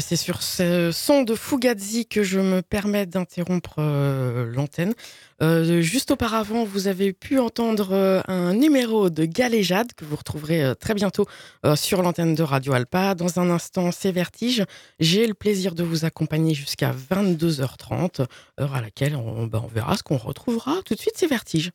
C'est sur ce son de Fugazi que je me permets d'interrompre euh, l'antenne. Euh, juste auparavant, vous avez pu entendre euh, un numéro de Galéjade que vous retrouverez très bientôt sur l'antenne de Radio Alpa. Dans un instant, c'est Vertige. J'ai le plaisir de vous accompagner jusqu'à 22h30, heure à laquelle on, ben, on verra ce qu'on retrouvera. Tout de suite, c'est. Vertige.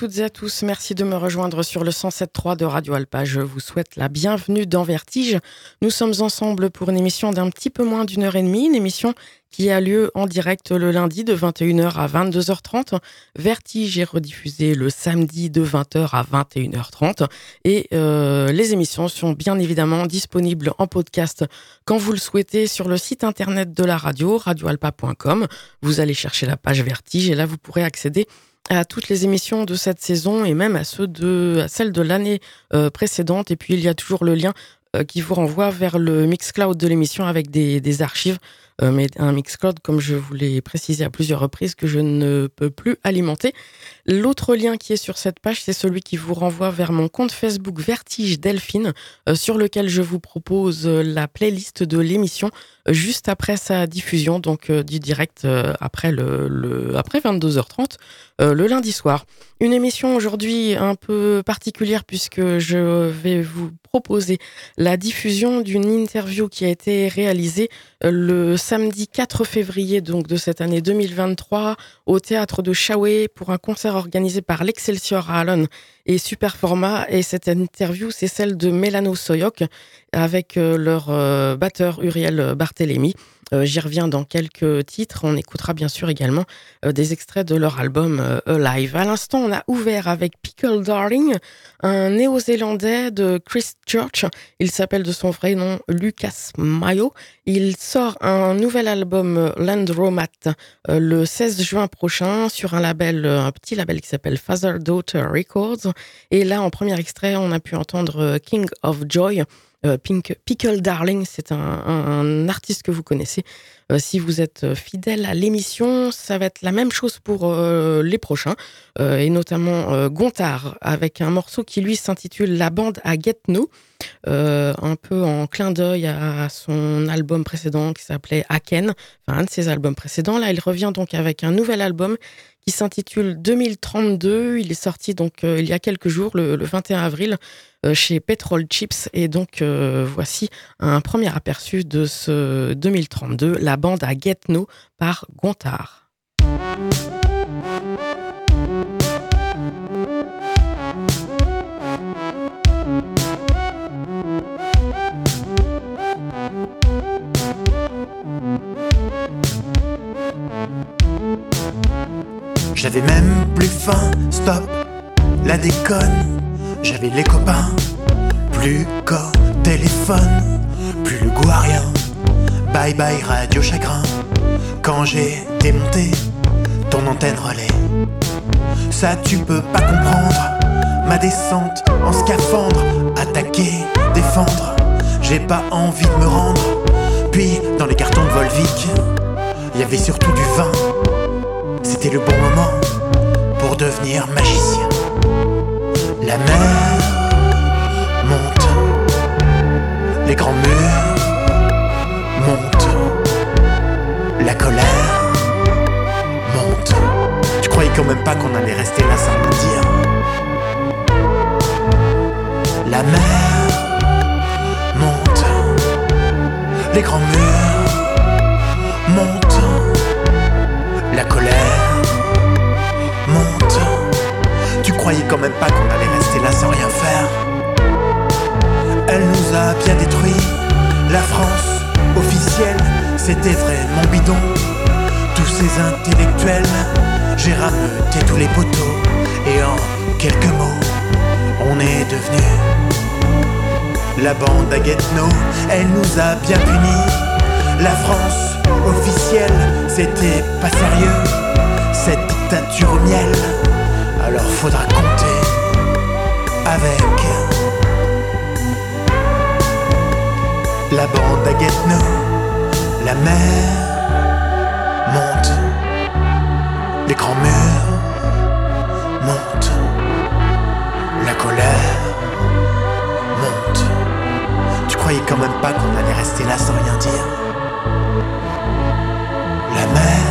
Toutes et à tous, merci de me rejoindre sur le 107.3 de Radio Alpa. Je vous souhaite la bienvenue dans Vertige. Nous sommes ensemble pour une émission d'un petit peu moins d'une heure et demie, une émission qui a lieu en direct le lundi de 21h à 22h30. Vertige est rediffusé le samedi de 20h à 21h30. Et euh, les émissions sont bien évidemment disponibles en podcast quand vous le souhaitez sur le site internet de la radio, radioalpa.com. Vous allez chercher la page Vertige et là vous pourrez accéder à toutes les émissions de cette saison et même à ceux de celles de l'année euh, précédente. Et puis il y a toujours le lien euh, qui vous renvoie vers le Mixcloud de l'émission avec des, archives. Euh, mais un Mixcloud, comme je vous l'ai précisé à plusieurs reprises, que je ne peux plus alimenter. L'autre lien qui est sur cette page, c'est celui qui vous renvoie vers mon compte Facebook Vertige Delphine, euh, sur lequel je vous propose euh, la playlist de l'émission euh, juste après sa diffusion, donc du direct après, le, après 22h30 euh, le lundi soir. Une émission aujourd'hui un peu particulière puisque je vais vous proposer la diffusion d'une interview qui a été réalisée le samedi 4 février donc de cette année 2023 au théâtre de Chaoué pour un concert organisé par l'Excelsior à Allen et Superforma. Et cette interview, c'est celle de Mélano Soyoc avec euh, leur euh, batteur Uriel Barthélémy. Euh, J'y reviens dans quelques titres. On écoutera bien sûr également euh, des extraits de leur album euh, Alive. À l'instant, on a ouvert avec Pickle Darling, un néo-zélandais de Christchurch. Il s'appelle de son vrai nom Lucas Mayo. Il sort un nouvel album Landromat le 16 juin prochain sur un label, un petit label qui s'appelle Father Daughter Records. Et là, en premier extrait, on a pu entendre King of Joy. Euh, Pink, Pickle Darling, c'est un, artiste que vous connaissez. Euh, si vous êtes euh, fidèle à l'émission, ça va être la même chose pour euh, les prochains, et notamment Gontard, avec un morceau qui lui s'intitule La bande à Get No, un peu en clin d'œil à son album précédent qui s'appelait Aken, enfin un de ses albums précédents. Là, il revient donc avec un nouvel album qui s'intitule 2032. Il est sorti donc il y a quelques jours, le, le 21 avril, chez Petrol Chips. Et donc voici un premier aperçu de ce 2032, la bande à Get par Gontard. J'avais même plus faim, stop, la déconne. J'avais les copains, plus qu'au téléphone, plus le goût rien. Bye bye radio chagrin. Quand j'ai démonté ton antenne relais, ça tu peux pas comprendre. Ma descente en scaphandre, attaquer, défendre. J'ai pas envie de me rendre. Puis dans les cartons de Volvic, il y avait surtout du vin. C'était le bon moment pour devenir magicien. La mer monte, les grands murs la colère monte. Tu croyais quand même pas qu'on allait rester là sans rien dire. La mer monte, les grands murs montent. La colère monte. Tu croyais quand même pas qu'on allait rester là sans rien faire. Elle nous a bien détruit. La France officielle, c'était vraiment bidon. Tous ces intellectuels, j'ai rameuté tous les poteaux. Et en quelques mots, on est devenu la bande à Guetno. Elle nous a bien punis. La France officielle, c'était pas sérieux. Cette dictature au miel, alors faudra compter avec la bande à Guetno. La mer monte, les grands murs montent, la colère monte. Tu croyais quand même pas qu'on allait rester là sans rien dire? La mer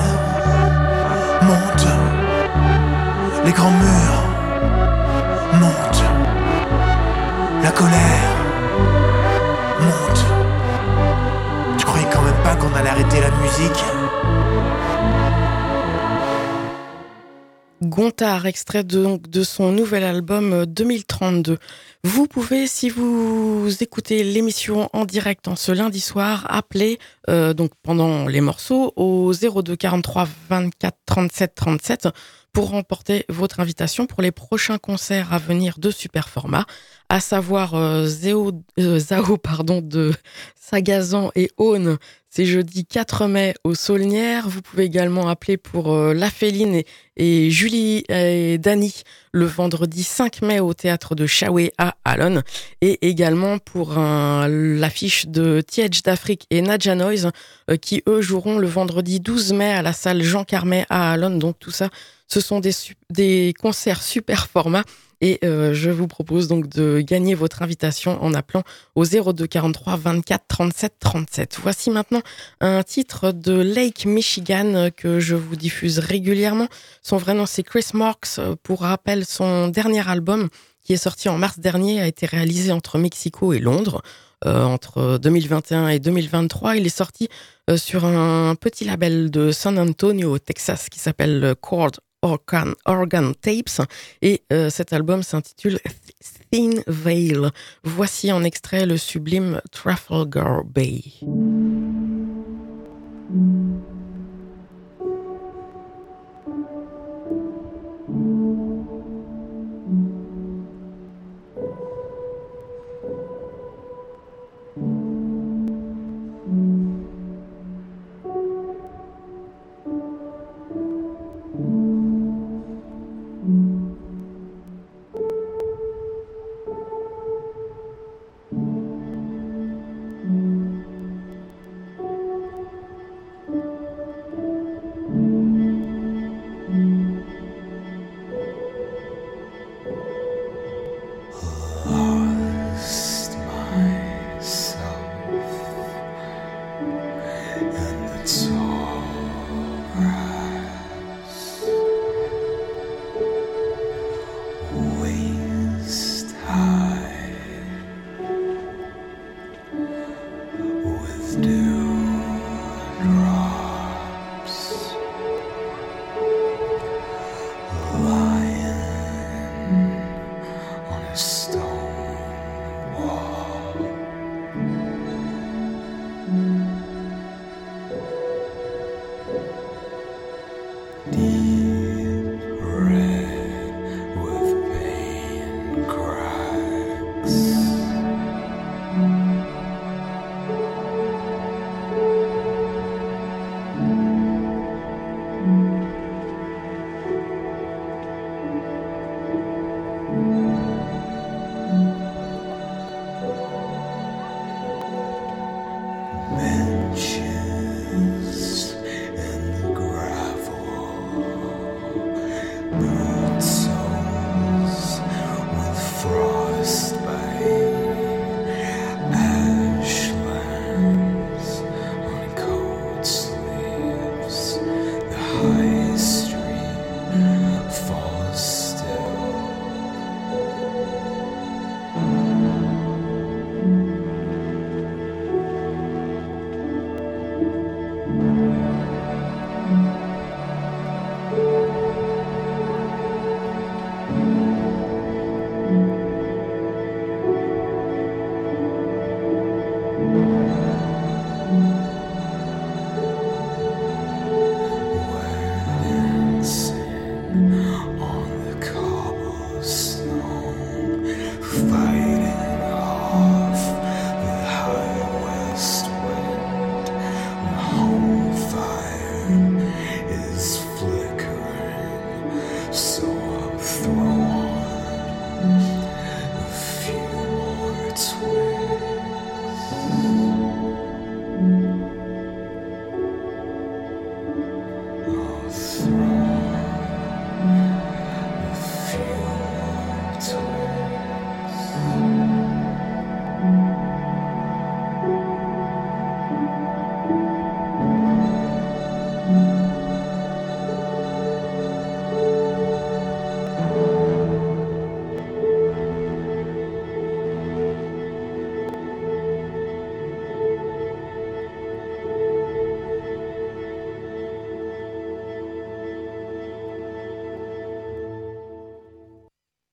monte, les grands murs montent, la colère allait arrêter la musique Gontard, extrait de, donc, de son nouvel album euh, 2032. Vous pouvez, si vous écoutez l'émission en direct en ce lundi soir, appeler euh, donc pendant les morceaux au 02 43 24 37 37 pour remporter votre invitation pour les prochains concerts à venir de Super Format, à savoir euh, euh, Zao pardon, de Sagazan et Aune. C'est jeudi 4 mai au Saulnières. Vous pouvez également appeler pour euh, La Féline et, Julie et Dany le vendredi 5 mai au théâtre de Chaoué à Alon. Et également pour l'affiche de Tiedge d'Afrique et Nadja Noise euh, qui eux joueront le vendredi 12 mai à la salle Jean Carmet à Alon. Donc tout ça, ce sont des, des concerts super format. Et euh, je vous propose donc de gagner votre invitation en appelant au 02 43 24 37 37. Voici maintenant un titre de Lake Michigan euh, que je vous diffuse régulièrement. Son vrai nom c'est Chris Marks. Euh, Pour rappel, son dernier album qui est sorti en mars dernier a été réalisé entre Mexico et Londres. Euh, entre 2021 et 2023, il est sorti euh, sur un petit label de San Antonio, au Texas, qui s'appelle euh, Chord Organ, Tapes. Et euh, cet album s'intitule Thin Veil. Voici en extrait le sublime Trafalgar Bay.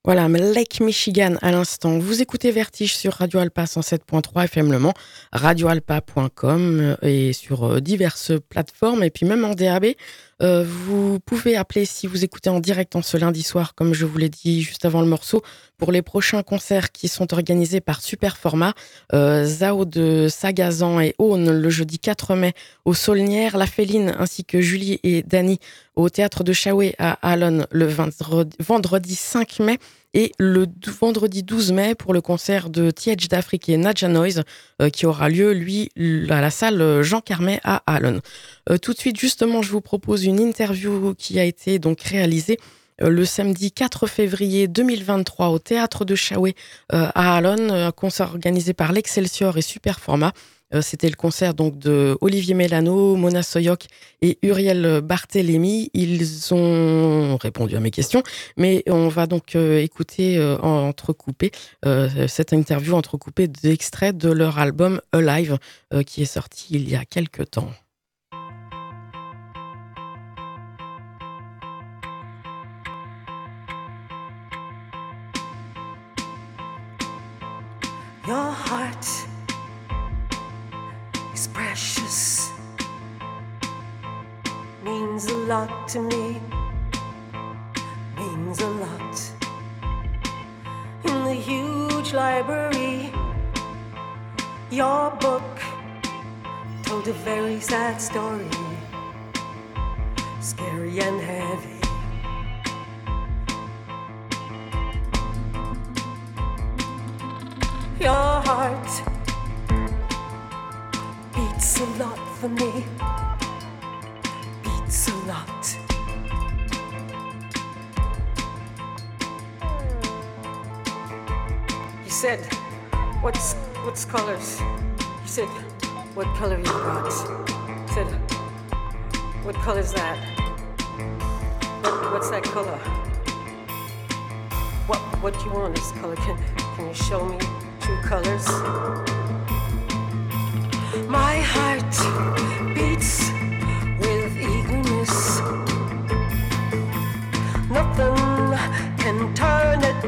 Voilà, Lake Michigan à l'instant. Vous écoutez Vertige sur Radio Alpa 107.3 FM Le radioalpa.com euh, et sur euh, diverses plateformes et puis même en DAB. Euh, vous pouvez appeler si vous écoutez en direct en ce lundi soir, comme je vous l'ai dit juste avant le morceau, pour les prochains concerts qui sont organisés par Super Format, euh, Zao de Sagazan et Aune le jeudi 4 mai au Saulnières, La Féline ainsi que Julie et Dany au théâtre de Chaoué à Alon le vendredi 5 mai et le vendredi 12 mai pour le concert de Tiedge d'Afrique et Nadja Noise euh, qui aura lieu, lui, à la salle Jean Carmet à Allen. Euh, tout de suite, justement, je vous propose une interview qui a été donc réalisée euh, le samedi 4 février 2023 au théâtre de Chaoué à Allen, un concert organisé par l'Excelsior et Superformat. Euh, c'était le concert donc de Olivier Mélano, Mona Soyoc et Uriel Barthélémy. Ils ont répondu à mes questions, mais on va donc euh, écouter euh, entrecoupé cette interview entrecoupée d'extraits de leur album Alive qui est sorti il y a quelques temps. Means a lot to me, means a lot. In the huge library, your book told a very sad story, scary and heavy. Your heart beats a lot for me a lot. He said, What's what's colors? He said, What color you got? He said, What color's that? What, what's that color? What what do you want this color? Can can you show me two colors? My heart beats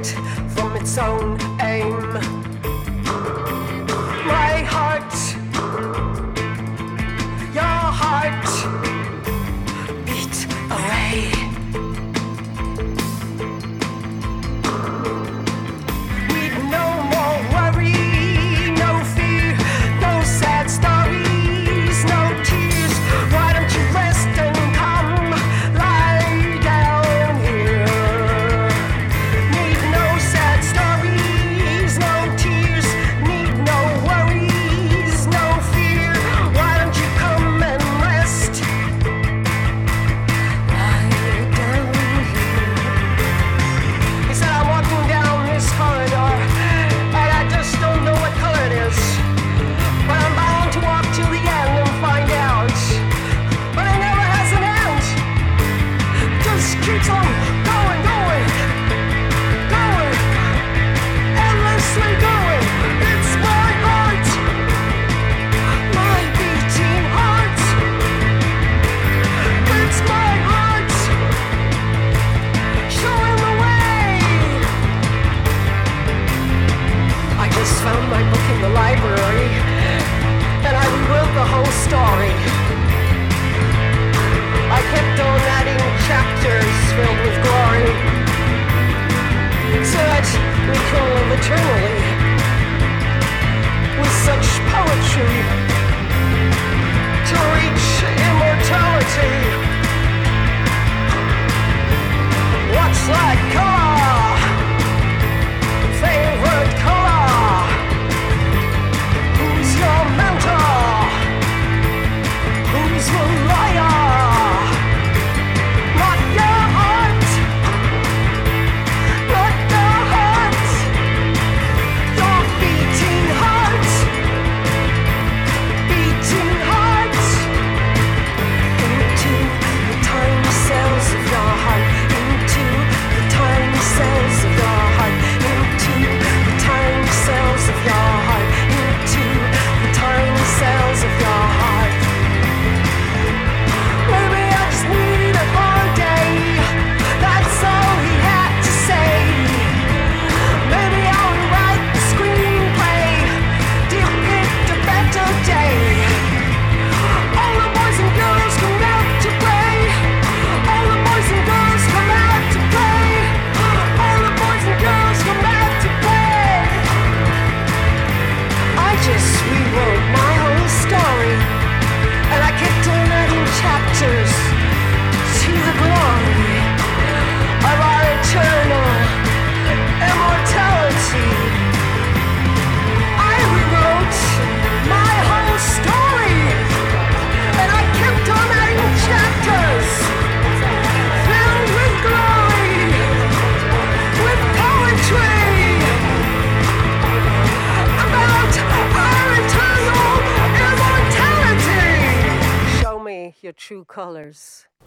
from its own aim.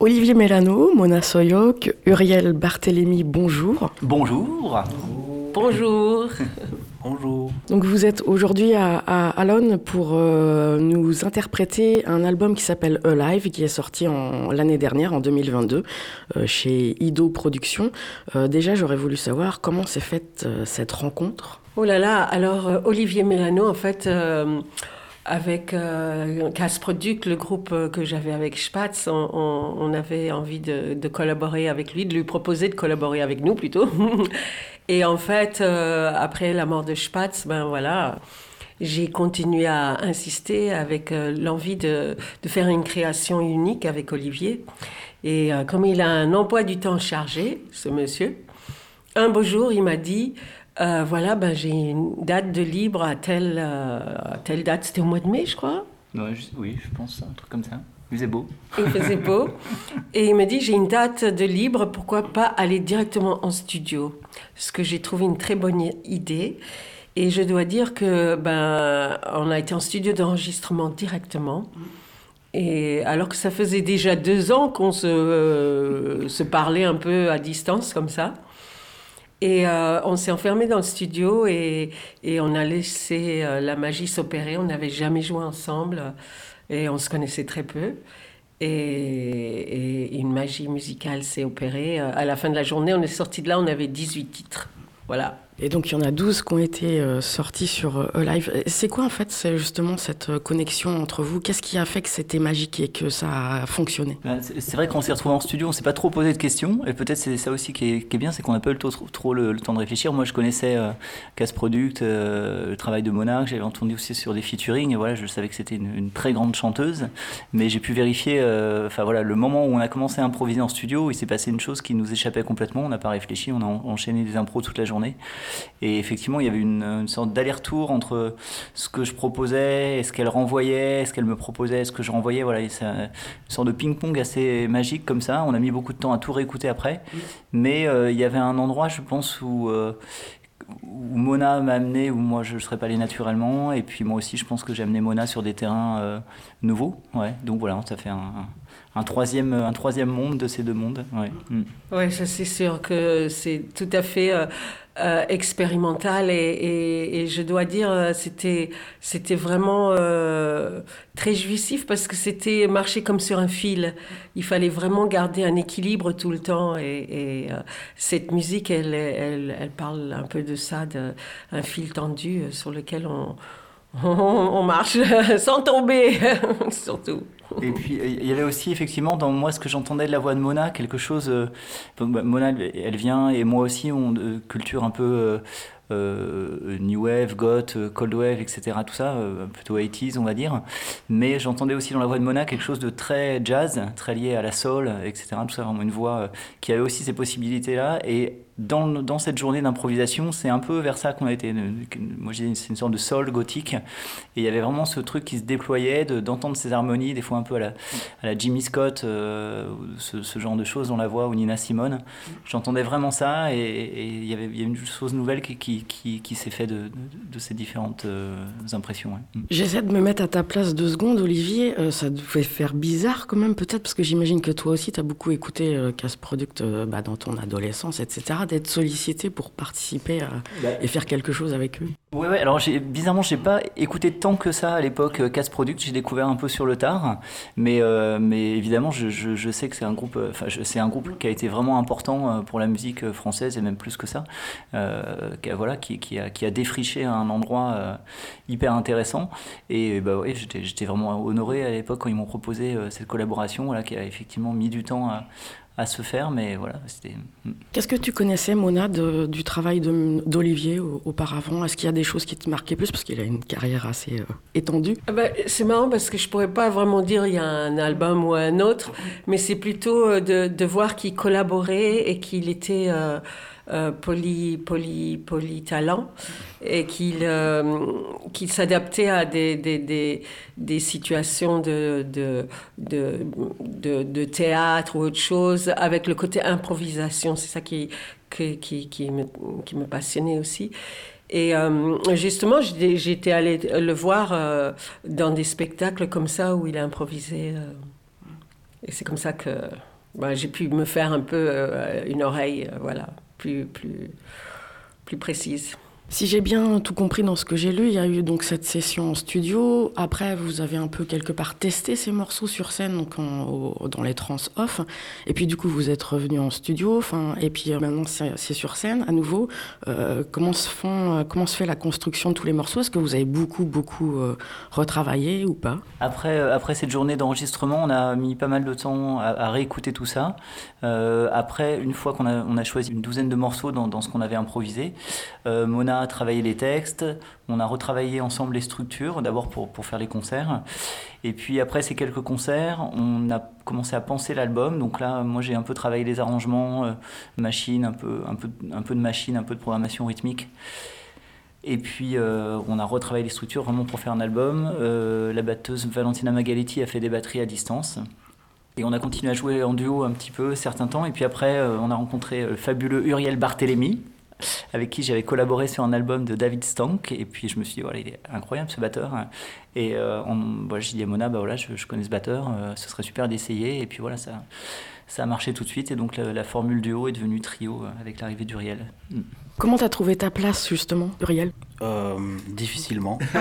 Olivier Mélano, Mona Soyoc, Uriel Barthélémy, bonjour. Bonjour. Bonjour. Bonjour. Donc vous êtes aujourd'hui à, à Alon pour euh, nous interpréter un album qui s'appelle Alive, qui est sorti en- l'année dernière, en 2022, euh, chez Ido Productions. Euh, déjà, j'aurais voulu savoir comment s'est faite euh, cette rencontre? Oh là là, alors euh, Olivier Mélano, en fait, euh, avec euh, le groupe euh, que j'avais avec Spatz, on, avait envie de, collaborer avec lui, de lui proposer de collaborer avec nous plutôt. Et en fait, euh, après la mort de Spatz, ben voilà, j'ai continué à insister avec euh, l'envie de, faire une création unique avec Olivier. Et comme il a un emploi du temps chargé, ce monsieur, un beau jour, il m'a dit euh, voilà, ben, j'ai une date de libre à telle, euh, à telle date. C'était au mois de mai, je crois. Ouais, je- oui, je pense, un truc comme ça. Il faisait beau. Il faisait beau. Et il m'a dit j'ai une date de libre, pourquoi pas aller directement en studio? Ce que j'ai trouvé une très bonne idée. Et je dois dire que ben, on a été en studio d'enregistrement directement. Et alors que ça faisait déjà deux ans qu'on se, euh, se parlait un peu à distance comme ça. Et euh, on s'est enfermé dans le studio et, et on a laissé euh, la magie s'opérer. On n'avait jamais joué ensemble et on se connaissait très peu. Et, et une magie musicale s'est opérée. Euh, À la fin de la journée, on est sorti de là, on avait 18 titres. Voilà. Et donc, il y en a 12 qui ont été euh, sortis sur euh, Alive. C'est quoi, en fait, c'est justement cette euh, connexion entre vous? Qu'est-ce qui a fait que c'était magique et que ça a fonctionné? Ben, C'est vrai qu'on s'est retrouvé en studio, on s'est pas trop posé de questions, et peut-être c'est ça aussi qui est, bien, c'est qu'on n'a pas eu trop, le, temps de réfléchir. Moi, je connaissais euh, Casse Product, le travail de Mona, que j'avais entendu aussi sur des featuring, et voilà, je savais que c'était une, très grande chanteuse, mais j'ai pu vérifier, enfin voilà, le moment où on a commencé à improviser en studio, il s'est passé une chose qui nous échappait complètement, on n'a pas réfléchi, on a en- enchaîné des impros toute la journée, et effectivement, il y avait une, une sorte d'aller-retour entre ce que je proposais et ce qu'elle renvoyait, ce qu'elle me proposait, ce que je renvoyais. Voilà, c'est un- une sorte de ping-pong assez magique comme ça. On a mis beaucoup de temps à tout réécouter après. Mais euh, il y avait un endroit, je pense, où, euh, où Mona m'a amené, où moi je ne serais pas allé naturellement. Et puis moi aussi, je pense que j'ai amené Mona sur des terrains euh, nouveaux. Ouais, donc voilà, ça fait un, un- troisième, un troisième monde de ces deux mondes. Ouais. Oui, ça c'est sûr que c'est tout à fait euh, euh, expérimental et, je dois dire, euh, c'était, c'était vraiment euh, très jouissif parce que c'était marcher comme sur un fil. Il fallait vraiment garder un équilibre tout le temps et, et, cette musique, elle, elle, elle parle un peu de ça, de, un fil tendu sur lequel on, on, marche sans tomber, surtout. Et puis il y avait aussi effectivement dans moi ce que j'entendais de la voix de Mona, quelque chose. euh, bah, Mona, elle, vient et moi aussi, on euh, culture un peu euh, euh, new wave, goth, cold wave, etc. Tout ça, plutôt 80s on va dire. Mais j'entendais aussi dans la voix de Mona quelque chose de très jazz, très lié à la soul, etc. Tout ça, vraiment une voix qui avait aussi ces possibilités là et dans, cette journée d'improvisation, c'est un peu vers ça qu'on a été. euh, Moi, dis, c'est une sorte de soul gothique. Et il y avait vraiment ce truc qui se déployait, de- d'entendre ces harmonies, des fois un peu à la, Jimmy Scott, euh, ce, genre de choses dans la voix, ou Nina Simone. J'entendais vraiment ça, et, il, y avait, une chose nouvelle qui, s'est fait de, de, de ces différentes euh, impressions. Mm. J'essaie de me mettre à ta place deux secondes, Olivier. Ça devait faire bizarre quand même, peut-être, parce que j'imagine que toi aussi, tu as beaucoup écouté Casse Product bah, dans ton adolescence, etc., d'être sollicité pour participer à- et faire quelque chose avec eux. Ouais, ouais, alors bizarrement, j'ai pas écouté tant que ça à l'époque, euh, Casse Product, j'ai découvert un peu sur le tard, mais, euh, mais évidemment, je, je, je sais que c'est un groupe, euh, enfin, je- c'est un groupe qui a été vraiment important pour la musique française et même plus que ça, euh, qui, a, voilà, qui, qui, a, qui a défriché un endroit euh, hyper intéressant, et bah ouais, j'étais, j'étais vraiment honoré à l'époque quand ils m'ont proposé euh, cette collaboration, voilà, qui a effectivement mis du temps à, à se faire, mais voilà, c'était. Qu'est-ce que tu connaissais, Mona, de- du travail de- d'Olivier au- auparavant? Est-ce qu'il y a des choses qui te marquaient plus? Parce qu'il a une carrière assez euh, étendue. Ah ben, c'est marrant parce que je pourrais pas vraiment dire il y a un album ou un autre, mais c'est plutôt euh, de, de voir qu'il collaborait et qu'il était euh, euh, poly, poly, polytalent et qu'il euh, s'adaptait à des, des, des, des situations de, de, de, de, théâtre ou autre chose avec le côté improvisation. C'est ça qui, qui, qui, qui, me, qui me passionnait aussi. Et euh, justement, j'étais allée le voir euh, dans des spectacles comme ça où il a improvisé. euh. Et c'est comme ça que bah, j'ai pu me faire un peu une oreille, voilà, plus, plus, précise. Si j'ai bien tout compris dans ce que j'ai lu, il y a eu donc cette session en studio. Après, vous avez un peu quelque part testé ces morceaux sur scène, donc dans les trans off. Et puis du coup, vous êtes revenu en studio. Enfin, et puis euh, maintenant c'est sur scène à nouveau. Euh, comment se font, euh, comment se fait la construction de tous les morceaux? Est-ce que vous avez beaucoup beaucoup retravaillé ou pas? Après, après cette journée d'enregistrement, on a mis pas mal de temps à, réécouter tout ça. Après, une fois qu'on a, on a choisi une douzaine de morceaux dans, ce qu'on avait improvisé, Mona a travaillé les textes, on a retravaillé ensemble les structures, d'abord pour, pour faire les concerts. Et puis après ces quelques concerts, on a commencé à penser l'album. Donc là, moi j'ai un peu travaillé les arrangements, euh, machine, un peu, un, peu, un peu de machine, un peu de programmation rythmique. Et puis euh, on a retravaillé les structures vraiment pour faire un album. Euh, la batteuse Valentina Magaletti a fait des batteries à distance. Et on a continué à jouer en duo un petit peu certains temps. Et puis après, euh, on a rencontré le fabuleux Uriel Barthélémy, avec qui j'avais collaboré sur un album de David Stank. Et puis je me suis dit, voilà, il est incroyable ce batteur. Et euh, on, voilà, j'ai dit à Mona, bah voilà, je, je connais ce batteur, euh, ce serait super d'essayer. Et puis voilà, ça, ça a marché tout de suite. Et donc la, la formule duo est devenue trio euh, avec l'arrivée d'Uriel. Mm. Comment t'as trouvé ta place justement, Uriel? Euh, difficilement.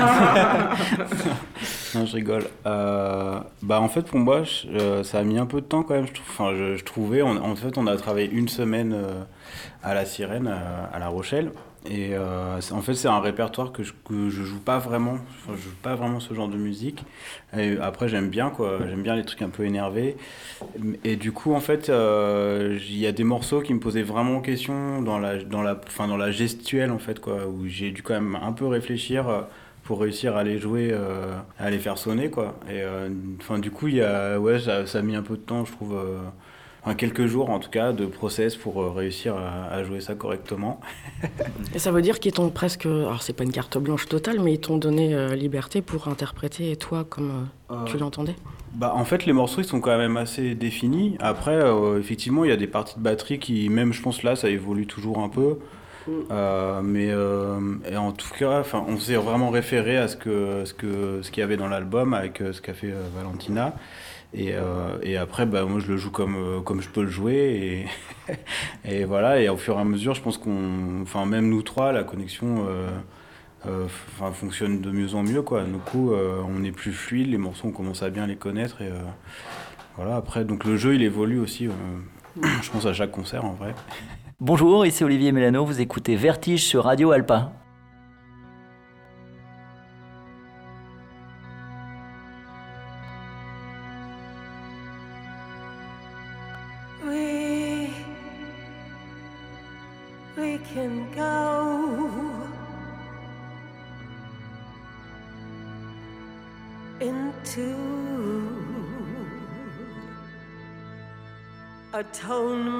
non, je rigole. Euh, bah, en fait, pour moi, je- ça a mis un peu de temps quand même. Je, trouve. Enfin, je, je trouvais. on- en fait, on a travaillé une semaine euh, à la Sirène, euh, à La Rochelle. Et euh, en fait, c'est un répertoire que je, que je joue pas vraiment. Enfin, je joue pas vraiment ce genre de musique. Et après, j'aime bien quoi. J'aime bien les trucs un peu énervés. Et du coup, en fait, euh, il y a des morceaux qui me posaient vraiment question dans la, dans la, enfin, dans la gestuelle en fait quoi, où j'ai dû quand même un peu réfléchir. pour réussir à les jouer, à les faire sonner quoi. Et enfin du coup il ouais ça, ça a mis un peu de temps je trouve, enfin, quelques jours en tout cas de process pour euh, réussir à, à jouer ça correctement. Et ça veut dire qu'ils t'ont presque, alors c'est pas une carte blanche totale, mais ils t'ont donné euh, liberté pour interpréter toi comme euh, tu l'entendais? Bah, en fait, les morceaux, ils sont quand même assez définis. Après, euh, effectivement, il y a des parties de batterie qui, même, je pense, là, ça évolue toujours un peu. Euh, mais euh, et en tout cas, enfin, on s'est vraiment référé à ce que ce que ce qu'il y avait dans l'album avec euh, ce qu'a fait euh, Valentina. Et, euh, et après, bah, moi, je le joue comme euh, comme je peux le jouer. Et, et voilà. Et au fur et à mesure, je pense qu'on, enfin, même nous trois, la connexion. euh, fonctionne de mieux en mieux quoi. Du coup, on est plus fluide, les morceaux on commence à bien les connaître et voilà. Après, donc le jeu il évolue aussi. je pense à chaque concert en vrai. Bonjour, ici Olivier Mélano, vous écoutez Vertige sur Radio Alpa. told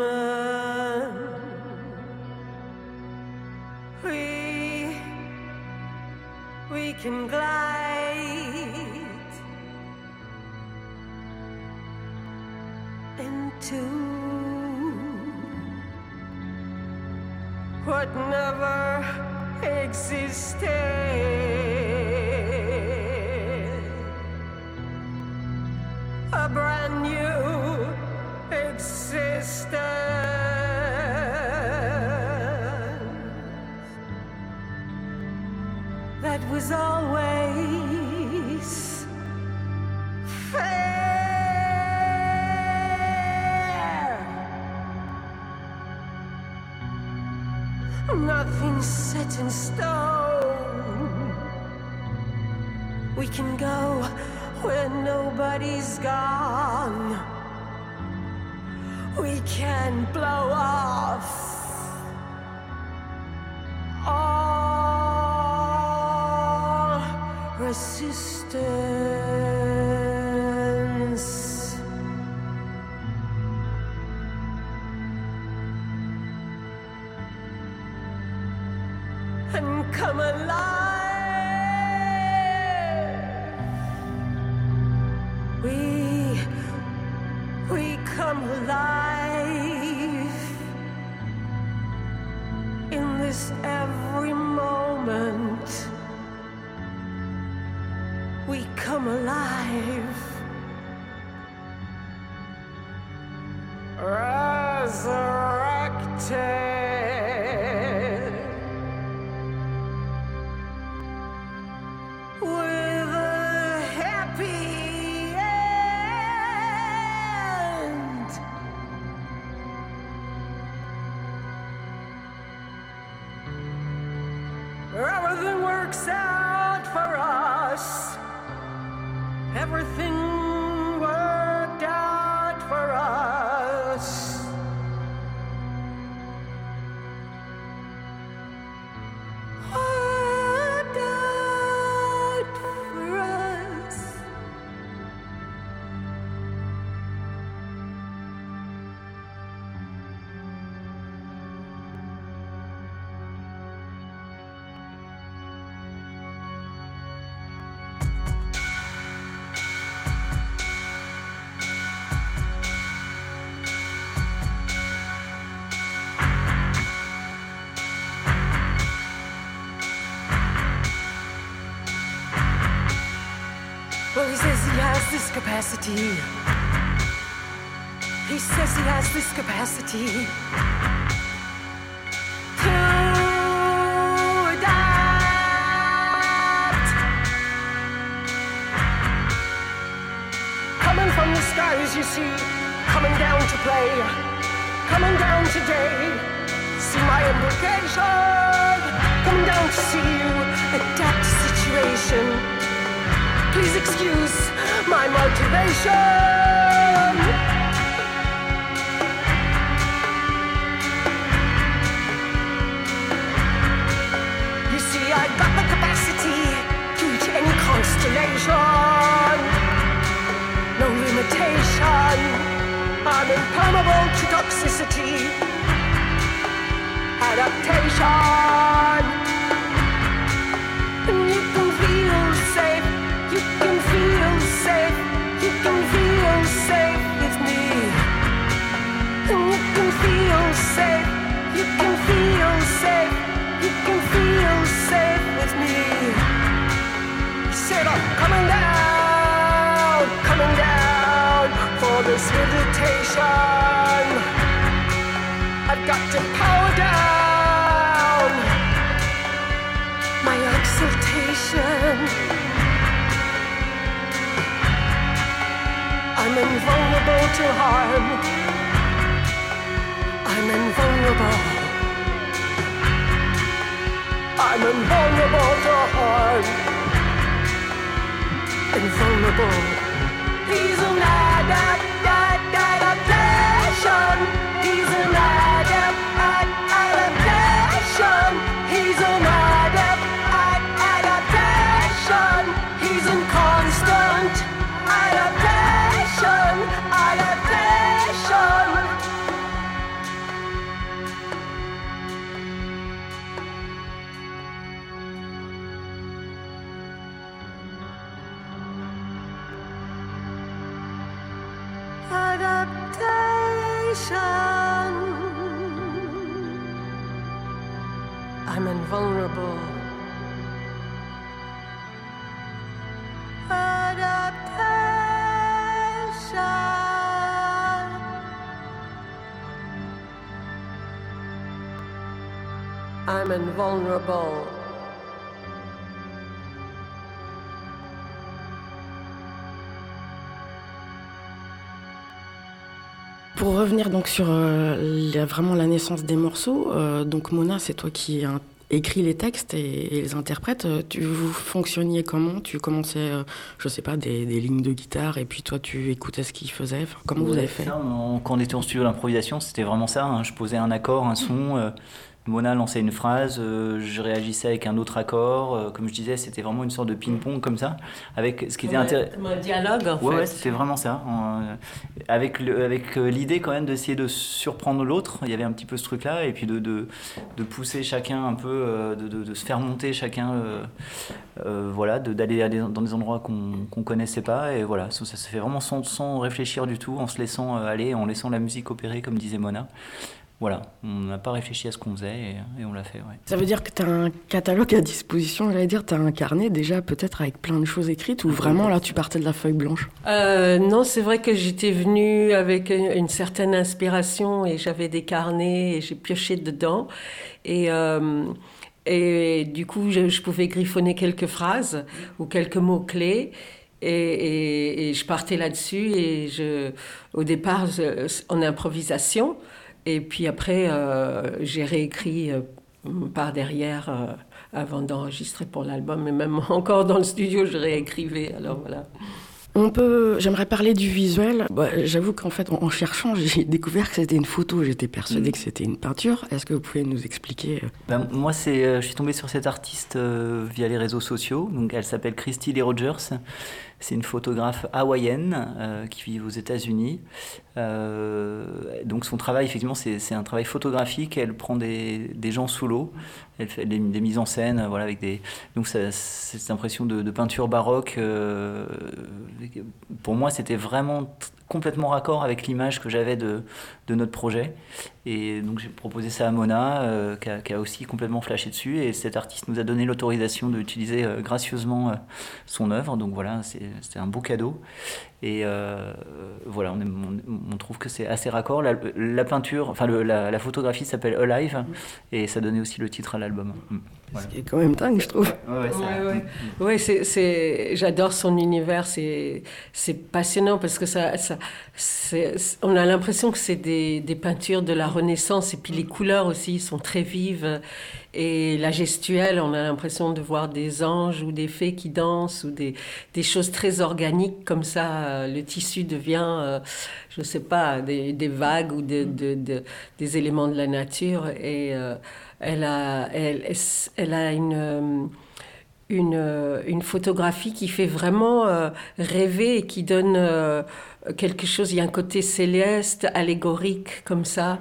Right. This capacity. He says he has this capacity to adapt. Coming from the skies, you see, coming down to play, coming down today. See my implication. Coming down to see you adapt situation. Please excuse my motivation. You see, I've got the capacity to reach any constellation. No limitation. I'm impermeable to toxicity. Adaptation. Meditation. I've got to power down my exaltation. I'm invulnerable to harm. I'm invulnerable. I'm invulnerable to harm. Invulnerable. He's adapt, that. Pour revenir donc sur euh, la- vraiment la naissance des morceaux, euh, donc Mona, c'est toi qui as écrit les textes et, et les interprètes. Euh, Tu vous fonctionniez comment? Tu commençais, euh, je sais pas, des, des lignes de guitare et puis toi tu écoutais ce qu'ils faisaient? Enfin, comment vous avez fait? Ça, on- Quand on était en studio d'improvisation, c'était vraiment ça. hein. Je posais un accord, un son. Mona lançait une phrase, euh, je réagissais avec un autre accord. euh, comme je disais, c'était vraiment une sorte de ping-pong comme ça. Avec ce qui était intéressant. Un dialogue, en Ouais, fait. ouais, c'était vraiment ça. En, euh, avec le- avec l'idée quand même d'essayer de surprendre l'autre. Il y avait un petit peu ce truc-là. Et puis de, de, de pousser chacun un peu, de, de- de se faire monter chacun, voilà, d'aller dans des endroits qu'on qu'on connaissait pas. Et voilà, ça, ça se fait vraiment sans, sans réfléchir du tout, en se laissant aller, en laissant la musique opérer, comme disait Mona. Voilà, on n'a pas réfléchi à ce qu'on faisait et, et on l'a fait. Ouais. Ça veut dire que tu as un catalogue à disposition, j'allais dire, tu as un carnet déjà peut-être avec plein de choses écrites ou vraiment là tu partais de la feuille blanche? Euh, non, c'est vrai que j'étais venue avec une, une certaine inspiration et j'avais des carnets et j'ai pioché dedans. Et, euh, et du coup, je, je pouvais griffonner quelques phrases ou quelques mots-clés. Et, et- et je partais là-dessus et je, au départ je- en improvisation. Et puis après, euh, j'ai réécrit euh, par derrière euh, avant d'enregistrer pour l'album. Et même encore dans le studio, je réécrivais. Alors voilà. On peut, j'aimerais parler du visuel. Bah, J'avoue qu'en fait, en, en cherchant, j'ai découvert que c'était une photo. J'étais persuadée que c'était une peinture. Est-ce que vous pouvez nous expliquer Ben, moi, c'est, euh, je suis tombé sur cette artiste euh, via les réseaux sociaux. Donc, elle s'appelle Christy Lee Rogers. C'est une photographe hawaïenne euh, qui vit aux États-Unis. Euh, donc, son travail, effectivement, c'est, un travail photographique. Elle prend des, gens sous l'eau. Elle fait des, mises en scène, voilà, avec des. Donc, cette impression de, peinture baroque. euh, pour moi, c'était vraiment complètement raccord avec l'image que j'avais de, de notre projet. Et donc j'ai proposé ça à Mona, euh, qui, a, qui a aussi complètement flashé dessus. Et cet artiste nous a donné l'autorisation d'utiliser euh, gracieusement euh, son œuvre. Donc voilà, c'est- c'était un beau cadeau. Et euh, voilà, on, aime- on- on trouve que c'est assez raccord. La, la peinture, enfin le- la, la photographie s'appelle Alive, et ça donnait aussi le titre à l'album. Mm. Voilà. Ce qui est quand même dingue, je trouve. Ouais, ouais, Ouais, ouais. C'est, j'adore son univers, c'est, c'est passionnant parce que ça, ça, on a l'impression que c'est des, des peintures de la Renaissance et puis les couleurs aussi sont très vives et la gestuelle, on a l'impression de voir des anges ou des fées qui dansent ou des, des choses très organiques comme ça. euh, Le tissu devient, euh, je sais pas, des, des vagues ou de, de- de- des éléments de la nature et euh, elle a, elle, elle a une une, une photographie qui fait vraiment rêver et qui donne quelque chose. Il y a un côté céleste, allégorique comme ça,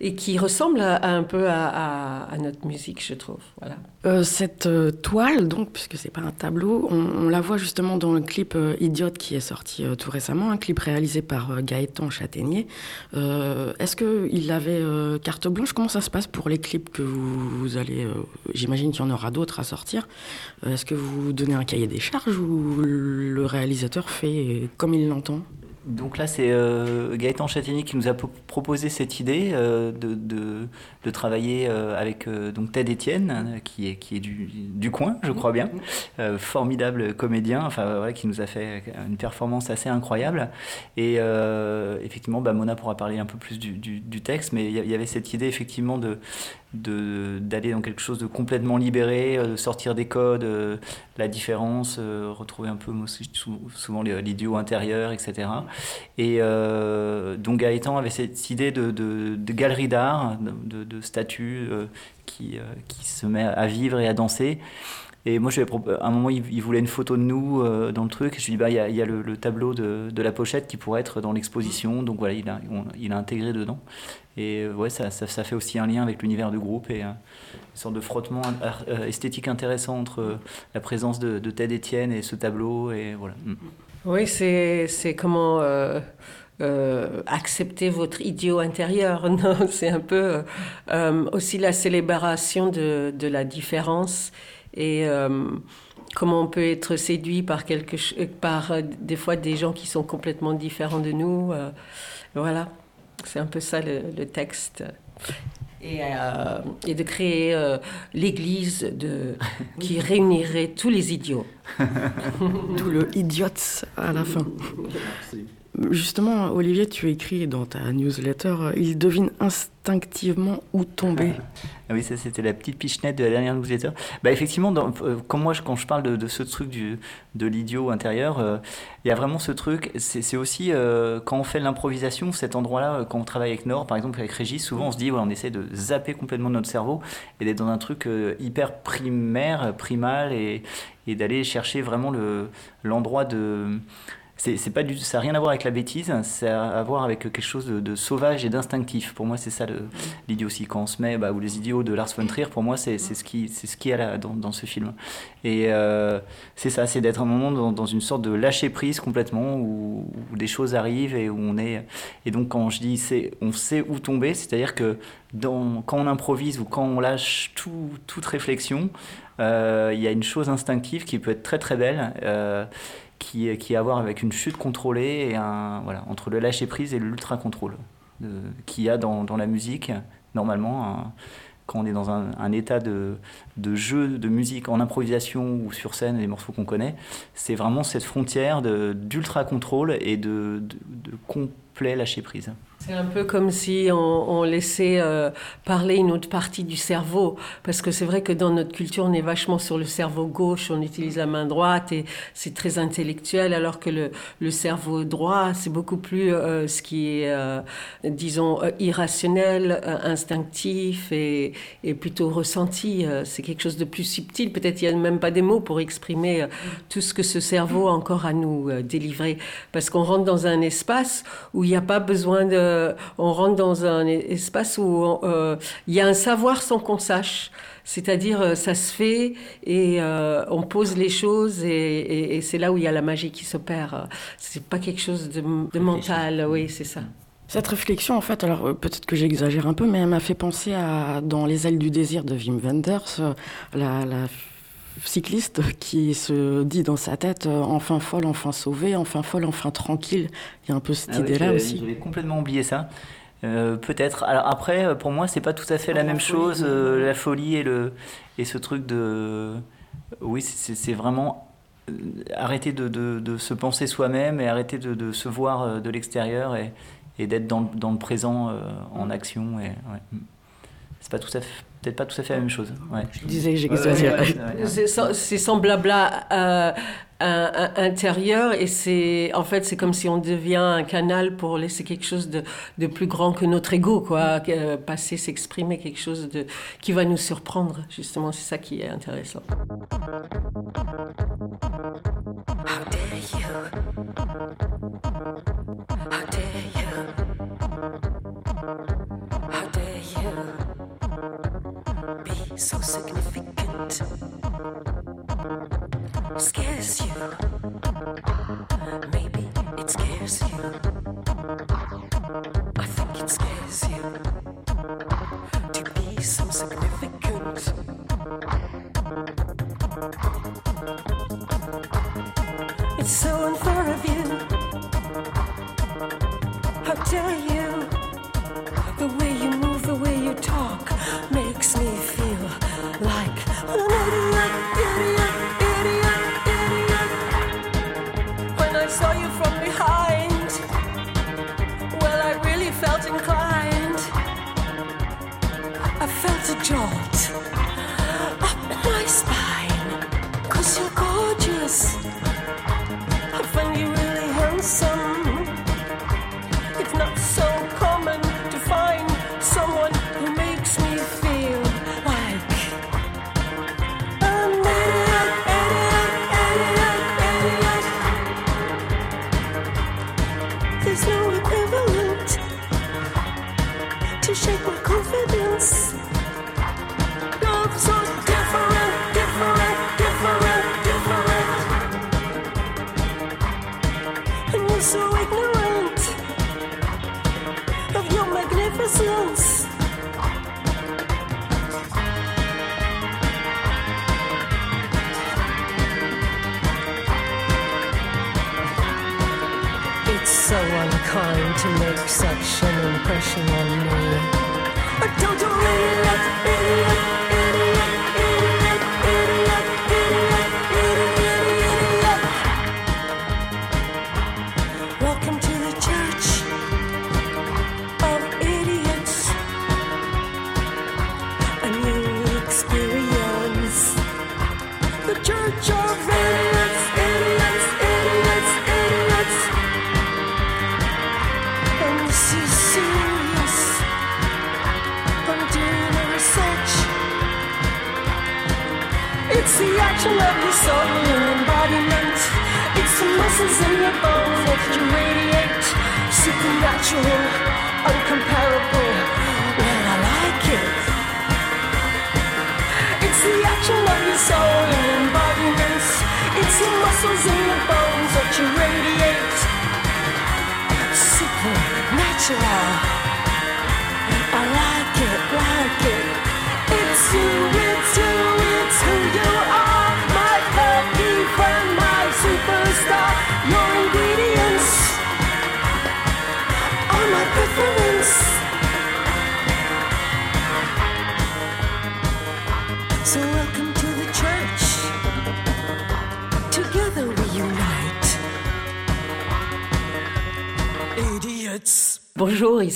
et qui ressemble un peu à, notre musique, je trouve. Voilà. Euh, cette euh, toile, donc, puisque c'est pas un tableau, on, la voit justement dans le clip euh, Idiote qui est sorti euh, tout récemment, un clip réalisé par euh, Gaëtan Châtaignier. Euh, Est-ce qu'il avait euh, carte blanche? Comment ça se passe pour les clips que vous, allez euh, J'imagine qu'il y en aura d'autres à sortir. Euh, Est-ce que vous donnez un cahier des charges ou le réalisateur fait comme il l'entend? Donc là, c'est euh, Gaëtan Châtaignier qui nous a po- proposé cette idée euh, de, travailler euh, avec donc Ted Etienne, qui est, qui est du, du coin, je crois bien, formidable comédien, enfin qui nous a fait une performance assez incroyable. Et effectivement, bah, Mona pourra parler un peu plus du, texte, mais il y avait cette idée effectivement de- d'aller dans quelque chose de complètement libéré, euh, de sortir des codes, euh, la différence, euh, retrouver un peu souvent l'idiot intérieur, etc. Et donc Gaëtan avait cette idée de, de, de galerie d'art, de, de, statue qui, qui se met à vivre et à danser. Et moi, je à un moment, il, voulait une photo de nous euh, dans le truc. Et je lui ai dit, bah, il y a, il y a le, le tableau de, de la pochette qui pourrait être dans l'exposition. Donc voilà, il a, on- il a intégré dedans. Et euh, ouais, ça, ça, ça fait aussi un lien avec l'univers du groupe et euh, une sorte de frottement euh, esthétique intéressant entre la présence de, de Ted Etienne et ce tableau. Et voilà. Mm. Oui, c'est comment euh, accepter votre idiot intérieur. Non, c'est un peu euh, aussi la célébration de, de la différence et euh, comment on peut être séduit par quelque euh, par euh, des fois des gens qui sont complètement différents de nous. voilà, c'est un peu ça le, le texte. Et, euh, et de créer euh, l'église de, qui réunirait tous les idiots. Tout le idiote à la fin. Justement, Olivier, tu écris dans ta newsletter, euh, il devine instinctivement où tomber. Ah oui, ça c'était la petite pichenette de la dernière newsletter. Bah effectivement, dans, euh, comme moi, quand je parle de, ce truc du, de l'idiot intérieur, euh, il y a vraiment ce truc. C'est aussi quand on fait l'improvisation, cet endroit-là, quand on travaille avec Nord, par exemple avec Régis, souvent on se dit, on essaie de zapper complètement notre cerveau et d'être dans un truc hyper primaire, primal et, d'aller chercher vraiment le l'endroit de c'est c'est pas ça n'a rien à voir avec la bêtise, a à voir avec quelque chose de, sauvage et d'instinctif. Pour moi, c'est ça l'idiotie. Quand se met, bah, ou les idiots de Lars von Trier, pour moi, c'est c'est ce qui, c'est ce qui est là dans, dans ce film. Et euh, c'est ça, c'est d'être un moment dans, dans une sorte de lâcher prise complètement, où, des choses arrivent et où on est. Et donc, quand je dis, c'est, on sait où tomber, c'est-à-dire que quand on improvise ou quand on lâche tout, toute réflexion, euh, il y a une chose instinctive qui peut être très très belle. euh, qui, qui a à voir avec une chute contrôlée et un, voilà, entre le lâcher prise et l'ultra contrôle de- qu'il y a dans, dans la musique normalement un- quand on est dans un, un état de, de jeu de musique en improvisation ou sur scène les morceaux qu'on connaît c'est vraiment cette frontière d'ultra contrôle et de, de, de plaît lâcher prise. C'est un peu comme si on, laissait euh, parler une autre partie du cerveau, parce que c'est vrai que dans notre culture, on est vachement sur le cerveau gauche, on utilise la main droite et c'est très intellectuel, alors que le, cerveau droit, c'est beaucoup plus euh, ce qui est, euh, disons, irrationnel, instinctif et, plutôt ressenti. C'est quelque chose de plus subtil. Peut-être il n'y a même pas des mots pour exprimer tout ce que ce cerveau a encore à nous délivrer, parce qu'on rentre dans un espace où il n'y a pas besoin de on rentre dans un espace où euh, il y a un savoir sans qu'on sache. C'est-à-dire, euh, ça se fait et euh, on pose les choses et, et- et c'est là où il y a la magie qui s'opère. C'est pas quelque chose de, de mental, oui, c'est ça. Cette réflexion, en fait, alors euh, peut-être que j'exagère un peu, mais elle m'a fait penser à dans Les ailes du désir de Wim Wenders, euh, la, cycliste qui se dit dans sa tête euh, enfin folle, enfin sauvée, enfin folle, enfin tranquille. Il y a un peu cette Ah idée-là aussi. J'avais complètement oublié ça. Euh, Peut-être. Alors après, euh, pour moi, c'est pas tout à fait la La même folie, chose. euh, la folie et le et ce truc de. Oui, c'est vraiment arrêter de, de- de se penser soi-même et arrêter de, de se voir de l'extérieur et, et d'être dans, le- dans le présent euh, en action. Et ouais. Mm. c'est pas tout à fait, peut-être pas tout à fait la même chose. Ouais. Je disais que Ouais, ouais, j'exagérais. ouais, ouais. C'est blabla euh, un- intérieur et c'est en fait c'est comme si on devient un canal pour laisser quelque chose de, de plus grand que notre ego quoi euh, passer s'exprimer quelque chose de qui va nous surprendre justement c'est ça qui est intéressant How dare you? So significant? Scares you. Maybe it scares you. I think it scares you to be so significant. It's so unfair of you. How dare you? The way you move, the way you talk makes me feel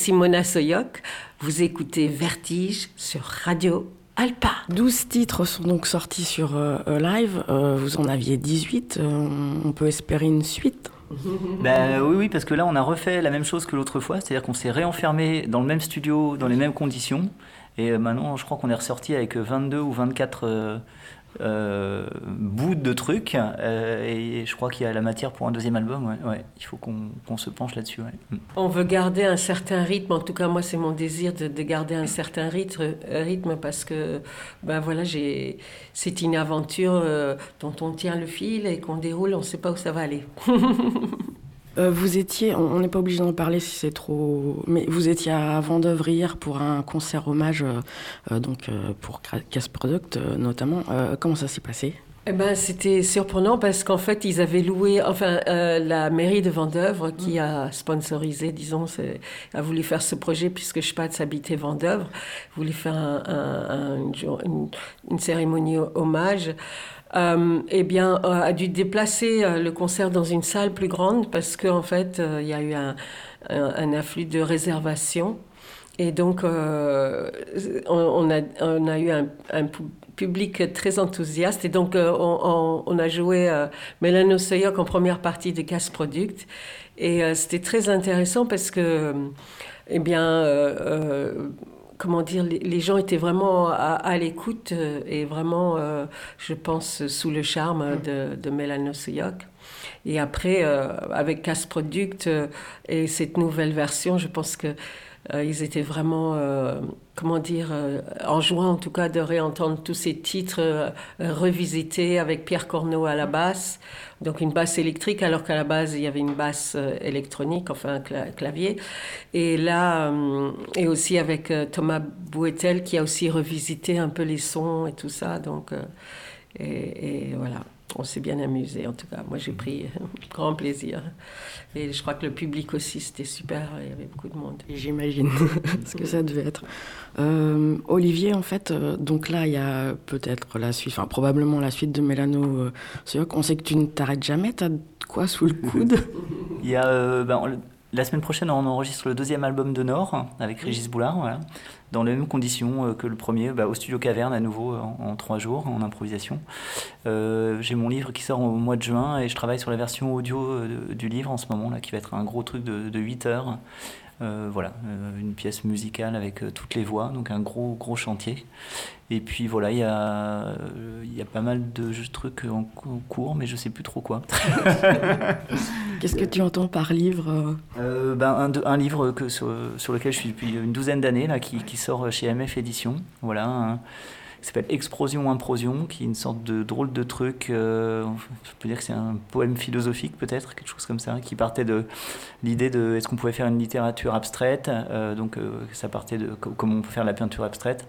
Bonjour, ici Mona Soyoc. Vous écoutez Vertige sur Radio Alpa. 12 titres sont donc sortis sur euh, euh, live. Euh, vous en aviez 18. Euh, on peut espérer une suite. Ben, oui, oui, parce que là, on a refait la même chose que l'autre fois, c'est-à-dire qu'on s'est réenfermé dans le même studio, dans les mêmes conditions. Et maintenant, je crois qu'on est ressorti avec 22 ou 24 euh, euh, bouts de trucs. euh, et je crois qu'il y a la matière pour un deuxième album. Ouais. Il faut qu'on qu'on se penche là-dessus. Mm. On veut garder un certain rythme, en tout cas moi c'est mon désir de, de garder un certain rythme, rythme parce que ben voilà, c'est une aventure euh, dont on tient le fil et qu'on déroule, on ne sait pas où ça va aller. Euh, vous étiez, on n'est pas obligé d'en parler si c'est trop, mais vous étiez à Vendœuvre hier pour un concert hommage, euh, euh, donc euh, pour Casse Product notamment. Comment ça s'est passé? Eh ben, c'était surprenant parce qu'en fait, ils avaient loué, enfin, euh, la mairie de Vendœuvre qui a sponsorisé, disons, a voulu faire ce projet puisque Spatz habitait Vendœuvre, voulait faire un- un- un- une, jour- une- une cérémonie hommage. Euh, eh bien, euh, a dû déplacer euh, le concert dans une salle plus grande parce qu'en fait, euh, il y a eu un, afflux de réservations. Et donc, on, a, eu un, un pu- public très enthousiaste. Et donc, on, a joué euh, Soyoc en première partie de Gas Product. Et c'était très intéressant parce que, eh bien, comment dire, les, les gens étaient vraiment à, à l'écoute euh, et vraiment, euh, je pense, sous le charme de, de Mélano. Et après, euh, avec Cas Product et cette nouvelle version, je pense que ils étaient vraiment, euh, comment dire, euh, en joie en tout cas de réentendre tous ces titres euh, euh, revisités avec Pierre Corneau à la basse, donc une basse électrique alors qu'à la base il y avait une basse euh, électronique, enfin un cla- clavier. Et là, euh, et aussi avec euh, Thomas Bouetel qui a aussi revisité un peu les sons et tout ça, donc euh, et voilà. On s'est bien amusé, en tout cas. Moi, j'ai pris grand plaisir. Et je crois que le public aussi, c'était super. Il y avait beaucoup de monde. J'imagine ce que ça devait être. Euh, Olivier, en fait, euh, donc là, il y a peut-être la suite, enfin probablement la suite de Mélano euh. On sait que tu ne t'arrêtes jamais. T'as de quoi sous le coude? Il y a, euh, ben, la semaine prochaine, on enregistre le deuxième album de Nord hein, avec Régis Boulard, voilà, dans les mêmes conditions euh, que le premier, bah, au studio Caverne à nouveau en, en trois jours en improvisation. Euh, J'ai mon livre qui sort au mois de juin et je travaille sur la version audio euh, du livre en ce moment là, qui va être un gros truc de, de 8 heures. Euh, voilà, euh, une pièce musicale avec euh, toutes les voix, donc un gros gros chantier. Et puis voilà, il y a, y a pas mal de trucs en, cours, mais je sais plus trop quoi. Qu'est-ce que tu entends par livre euh ben, un, livre que, sur, sur lequel je suis depuis une douzaine d'années, là, qui, qui sort chez MF Édition, voilà, un- qui s'appelle Explosion Implosion, qui est une sorte de drôle de truc, euh, je peux dire que c'est un poème philosophique peut-être, quelque chose comme ça, qui partait de l'idée de est-ce qu'on pouvait faire une littérature abstraite, euh, donc euh, ça partait de co- comment on peut faire la peinture abstraite,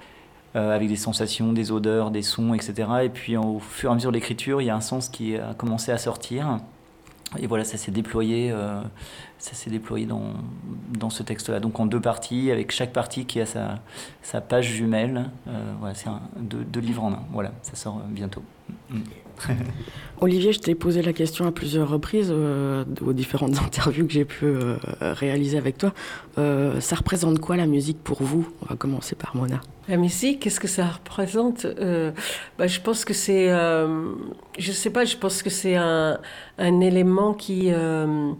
euh, avec des sensations, des odeurs, des sons, etc. Et puis au fur et à mesure de l'écriture, il y a un sens qui a commencé à sortir. Et voilà, ça s'est déployé, ça s'est déployé dans, dans ce texte-là. Donc en deux parties, avec chaque partie qui a sa, sa page jumelle. Euh, voilà, c'est un, deux, deux livres en un. Voilà, ça sort euh, bientôt. Mm. Olivier, je t'ai posé la question à plusieurs reprises euh, aux différentes interviews que j'ai pu euh, réaliser avec toi. Euh, ça représente quoi la musique pour vous? On va commencer par Mona. La musique, qu'est-ce que ça représente? Euh, bah, Je pense que c'est, euh, je sais pas, je pense que c'est un, un élément qui, euh,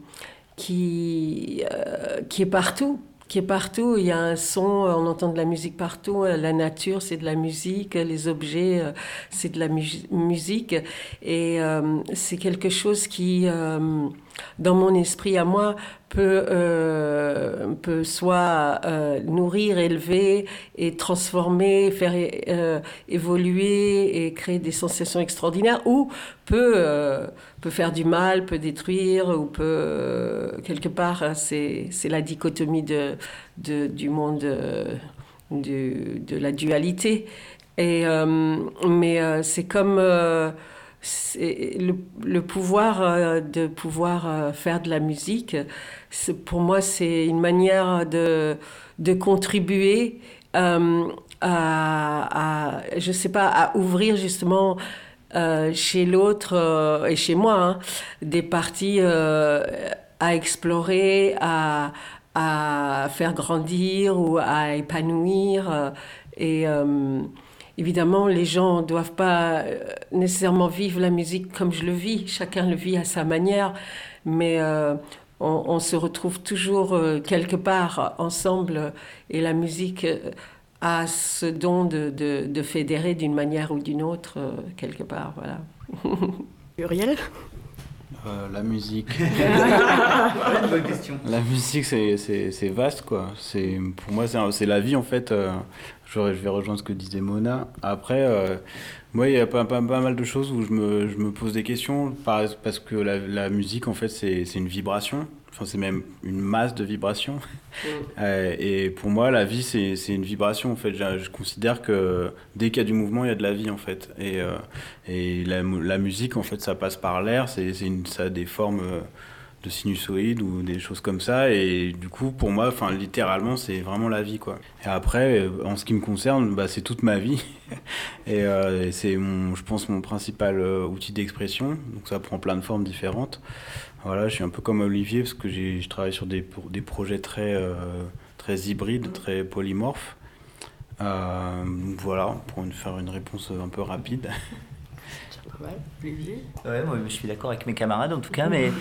qui, euh, qui est partout. Qui est partout, il y a un son, on entend de la musique partout, la nature c'est de la musique, les objets euh, c'est de la mu- musique, et euh, c'est quelque chose qui, euh, dans mon esprit à moi, peut, euh, peut soit euh, nourrir, élever et transformer, faire euh, évoluer et créer des sensations extraordinaires, ou peut, peut faire du mal, peut détruire, ou peut, quelque part, hein, c'est la dichotomie de, de, du monde du- de la dualité. Et, mais c'est comme le, le pouvoir euh, de pouvoir euh, faire de la musique. Pour moi, c'est une manière de, de contribuer euh, à, à, je sais pas, à ouvrir justement chez l'autre et chez moi hein, des parties à explorer, à, à faire grandir ou à épanouir. Et évidemment, les gens ne doivent pas euh, nécessairement vivre la musique comme je le vis. Chacun le vit à sa manière. Mais euh, on, on se retrouve toujours euh, quelque part ensemble. Et la musique a ce don de, de- de fédérer d'une manière ou d'une autre, euh, quelque part. Voilà. Uriel? Euh, la musique. bonne question. La musique, c'est- vaste, quoi. C'est Pour moi, c'est la vie, en fait. euh, je, vais rejoindre ce que disait Mona. Après, euh, moi, il y a pas, pas, pas mal de choses où je me, je me pose des questions, par- parce que la, la musique, en fait, c'est une vibration. Enfin, c'est même une masse de vibrations. Euh, et pour moi, la vie, c'est une vibration, en fait. Je, je considère que dès qu'il y a du mouvement, il y a de la vie, en fait. Et, euh, et la, la musique, en fait, ça passe par l'air. Ça a des formes... de sinusoïdes ou des choses comme ça. Et du coup pour moi enfin littéralement c'est vraiment la vie quoi. Et après euh, en ce qui me concerne bah, c'est toute ma vie. Et, euh, et c'est je pense mon principal euh, outil d'expression. Donc ça prend plein de formes différentes. Voilà je suis un peu comme Olivier parce que j'ai je travaille sur des, des projets très euh, très hybrides très polymorphes. Euh, voilà pour une- faire une réponse un peu rapide Ouais, moi, je suis d'accord avec mes camarades en tout cas, mais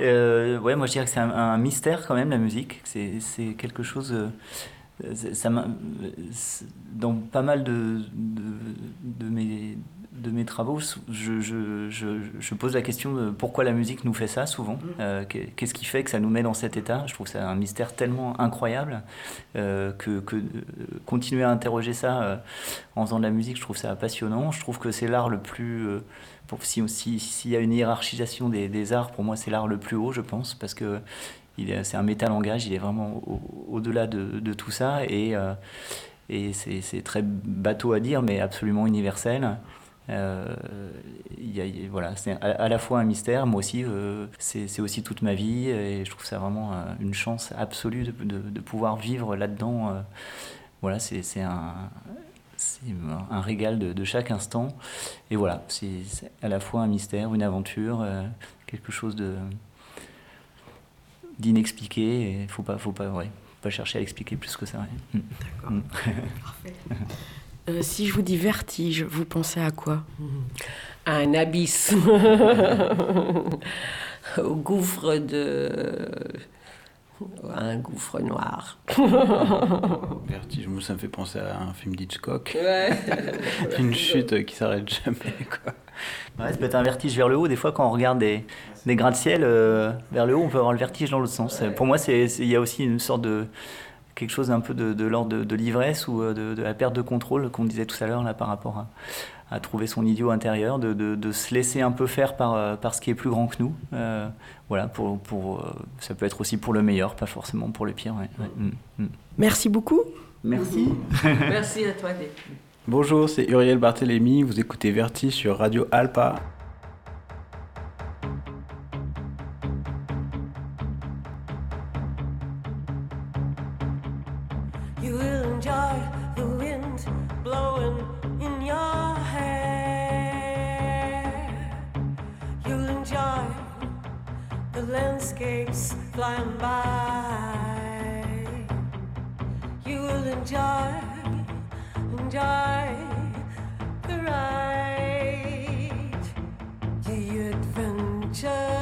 euh, ouais, moi je dirais que c'est un, mystère quand même la musique. C'est quelque chose. euh, ça c'est- dans pas mal de, de, de mes, de mes travaux, je, je, je, je pose la question de pourquoi la musique nous fait ça souvent. Euh, qu'est- Qu'est-ce qui fait que ça nous met dans cet état? Je trouve ça un mystère tellement incroyable euh, que, que euh, continuer à interroger ça euh, en faisant de la musique, je trouve ça passionnant. Je trouve que c'est l'art le plus. euh, pour, si si- s'il y a une hiérarchisation des, des arts, pour moi, c'est l'art le plus haut, je pense, parce que c'est un métalangage, il est vraiment au- au-delà de, de tout ça, et, euh, et c'est c'est très bateau à dire, mais absolument universel. Euh, il y a- il- voilà, c'est à, à la fois un mystère, moi aussi, euh, c'est aussi toute ma vie, et je trouve ça vraiment euh, une chance absolue de, de- de pouvoir vivre là-dedans. euh, voilà, c'est un, un régal de, de chaque instant. Et voilà, c'est à la fois un mystère, une aventure, euh, quelque chose de d'inexpliqué. Et faut pas, faut pas, ouais, pas chercher à l'expliquer plus que ça. ouais. Mm. Euh, si je vous dis vertige, vous pensez à quoi? Un abysse, au gouffre de. un gouffre noir. Vertige, moi, ça me fait penser à un film d'Hitchcock Ouais. une chute qui s'arrête jamais quoi Ouais, ça peut être un vertige vers le haut. Des fois, quand on regarde des, des grains de ciel euh, vers le haut, on peut avoir le vertige dans l'autre sens. Pour moi, il y a aussi une sorte de quelque chose un peu de, de l'ordre de, de l'ivresse ou euh, de, de la perte de contrôle qu'on disait tout à l'heure là par rapport à, à trouver son idiot intérieur, de, de- de se laisser un peu faire par, euh, par ce qui est plus grand que nous. Euh, voilà, pour, pour, ça peut être aussi pour le meilleur, pas forcément pour le pire. ouais. Ouais. Mm, mm. Merci beaucoup. Merci. Merci à toi, Dave. Bonjour, c'est Uriel Barthélémy, vous écoutez Vertige sur Radio Alpa. Landscapes flying by. You will enjoy, enjoy the ride, the adventure.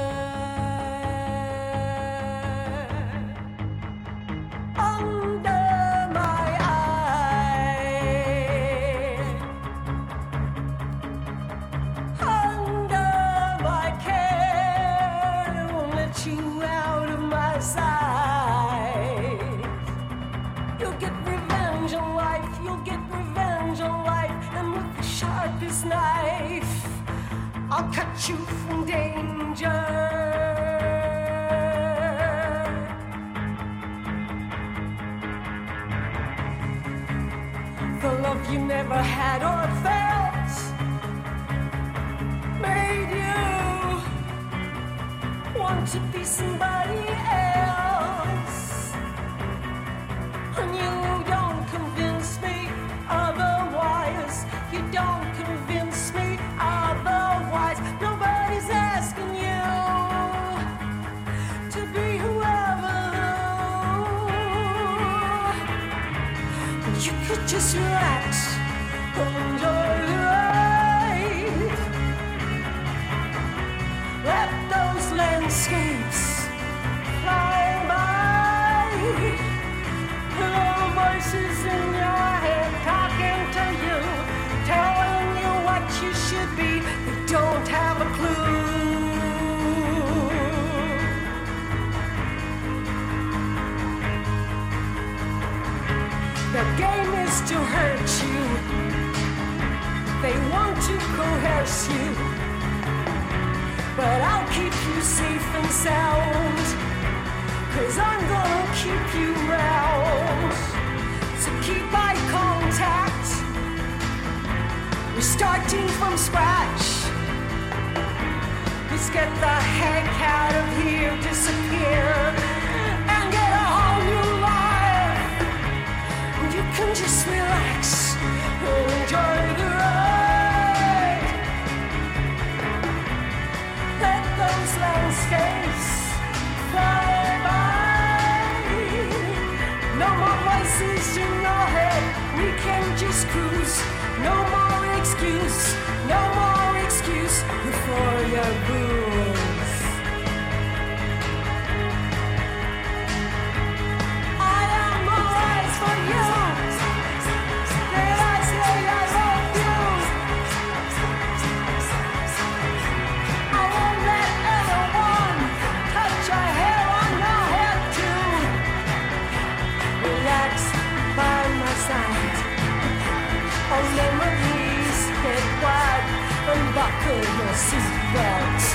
seatbelts.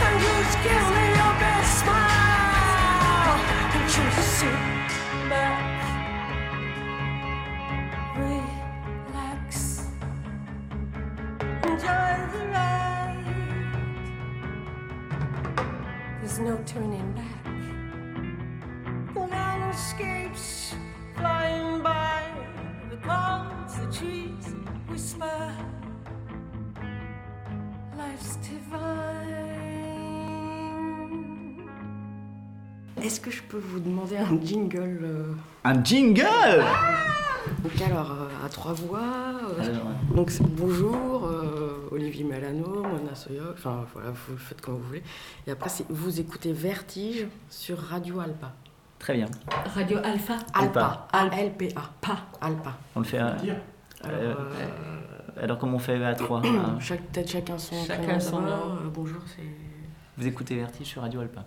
And you peux vous demander un jingle euh, Un jingle Donc alors, euh, à trois voix. euh, Alors, donc c'est bonjour, euh, Olivier Malano, Mona Soyoc, enfin voilà, vous le faites comme vous voulez. Et après, c'est vous écoutez Vertige sur Radio Alpa. Très bien. Radio Alpha. Alpa. Alpa. A-L-P-A. Pas. Alpa. On le fait. à- Alors, Alors, comment on fait à trois chaque, peut-être chacun son Chacun son nom. Euh, bonjour, c'est. Vous écoutez Vertige sur Radio Alpa.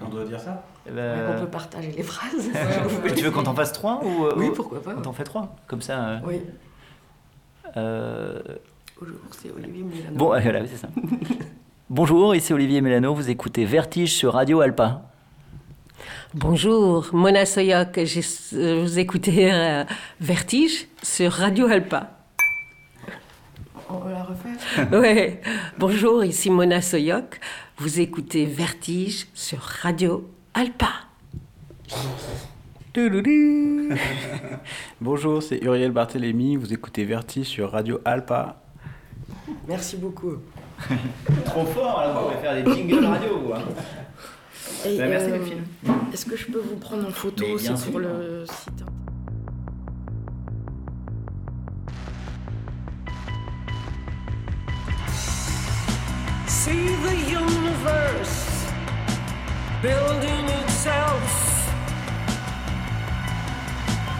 On doit dire ça Eh ben, on peut partager les phrases. tu veux qu'on t'en fasse trois ou euh, Oui, ou- pourquoi pas. On t'en fait trois. Comme ça. euh, Oui, euh, bonjour, c'est Olivier Milano. Bon, euh, voilà, c'est ça. Bonjour, ici Olivier Mélano, vous écoutez Vertige sur Radio Alpa. Bonjour, Mona Soyoc, j'ai- euh, vous écoutez euh, Vertige sur Radio Alpa. On va la refaire Ouais. Bonjour, ici Mona Soyoc, vous écoutez Vertige sur Radio Alpa. Bonjour, c'est Uriel Barthélémy, vous écoutez Vertige sur Radio Alpa. Merci beaucoup. Trop fort, alors on va faire des jingles radio. Et, Bah, merci, euh, le film. Est-ce que je peux vous prendre en photo aussi pour sûr. le site See the universe building itself,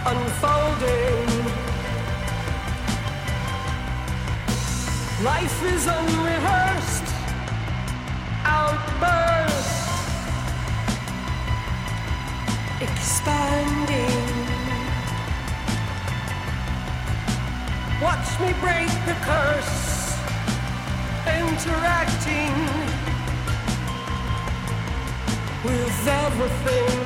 unfolding. Life is unrehearsed, outburst, expanding. Watch me break the curse interacting with everything.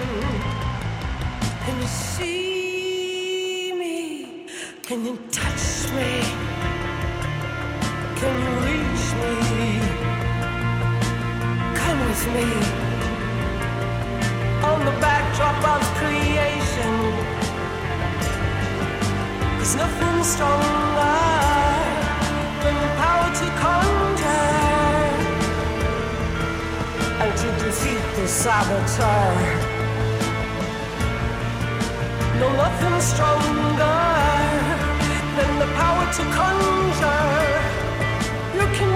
Can you see me? Can you touch me? Can you reach me? Come with me on the backdrop of creation. There's nothing stronger than the power to conjure to defeat the saboteur. No, nothing stronger than the power to conjure. You can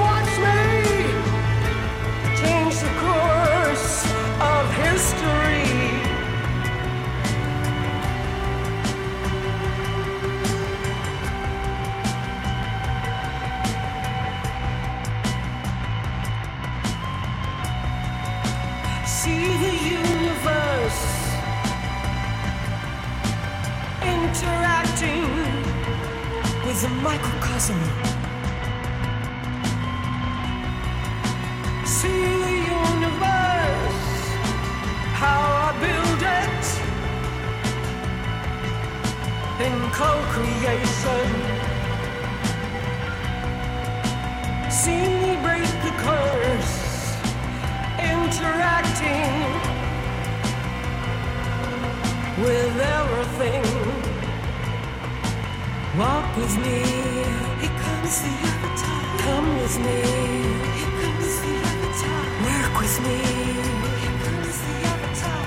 microcosm. See the universe, how I build it in co-creation. See me break the curse interacting with everything. Walk with me. Here comes the avatar. Come with me. Here comes the avatar. Work with me. Here comes the avatar.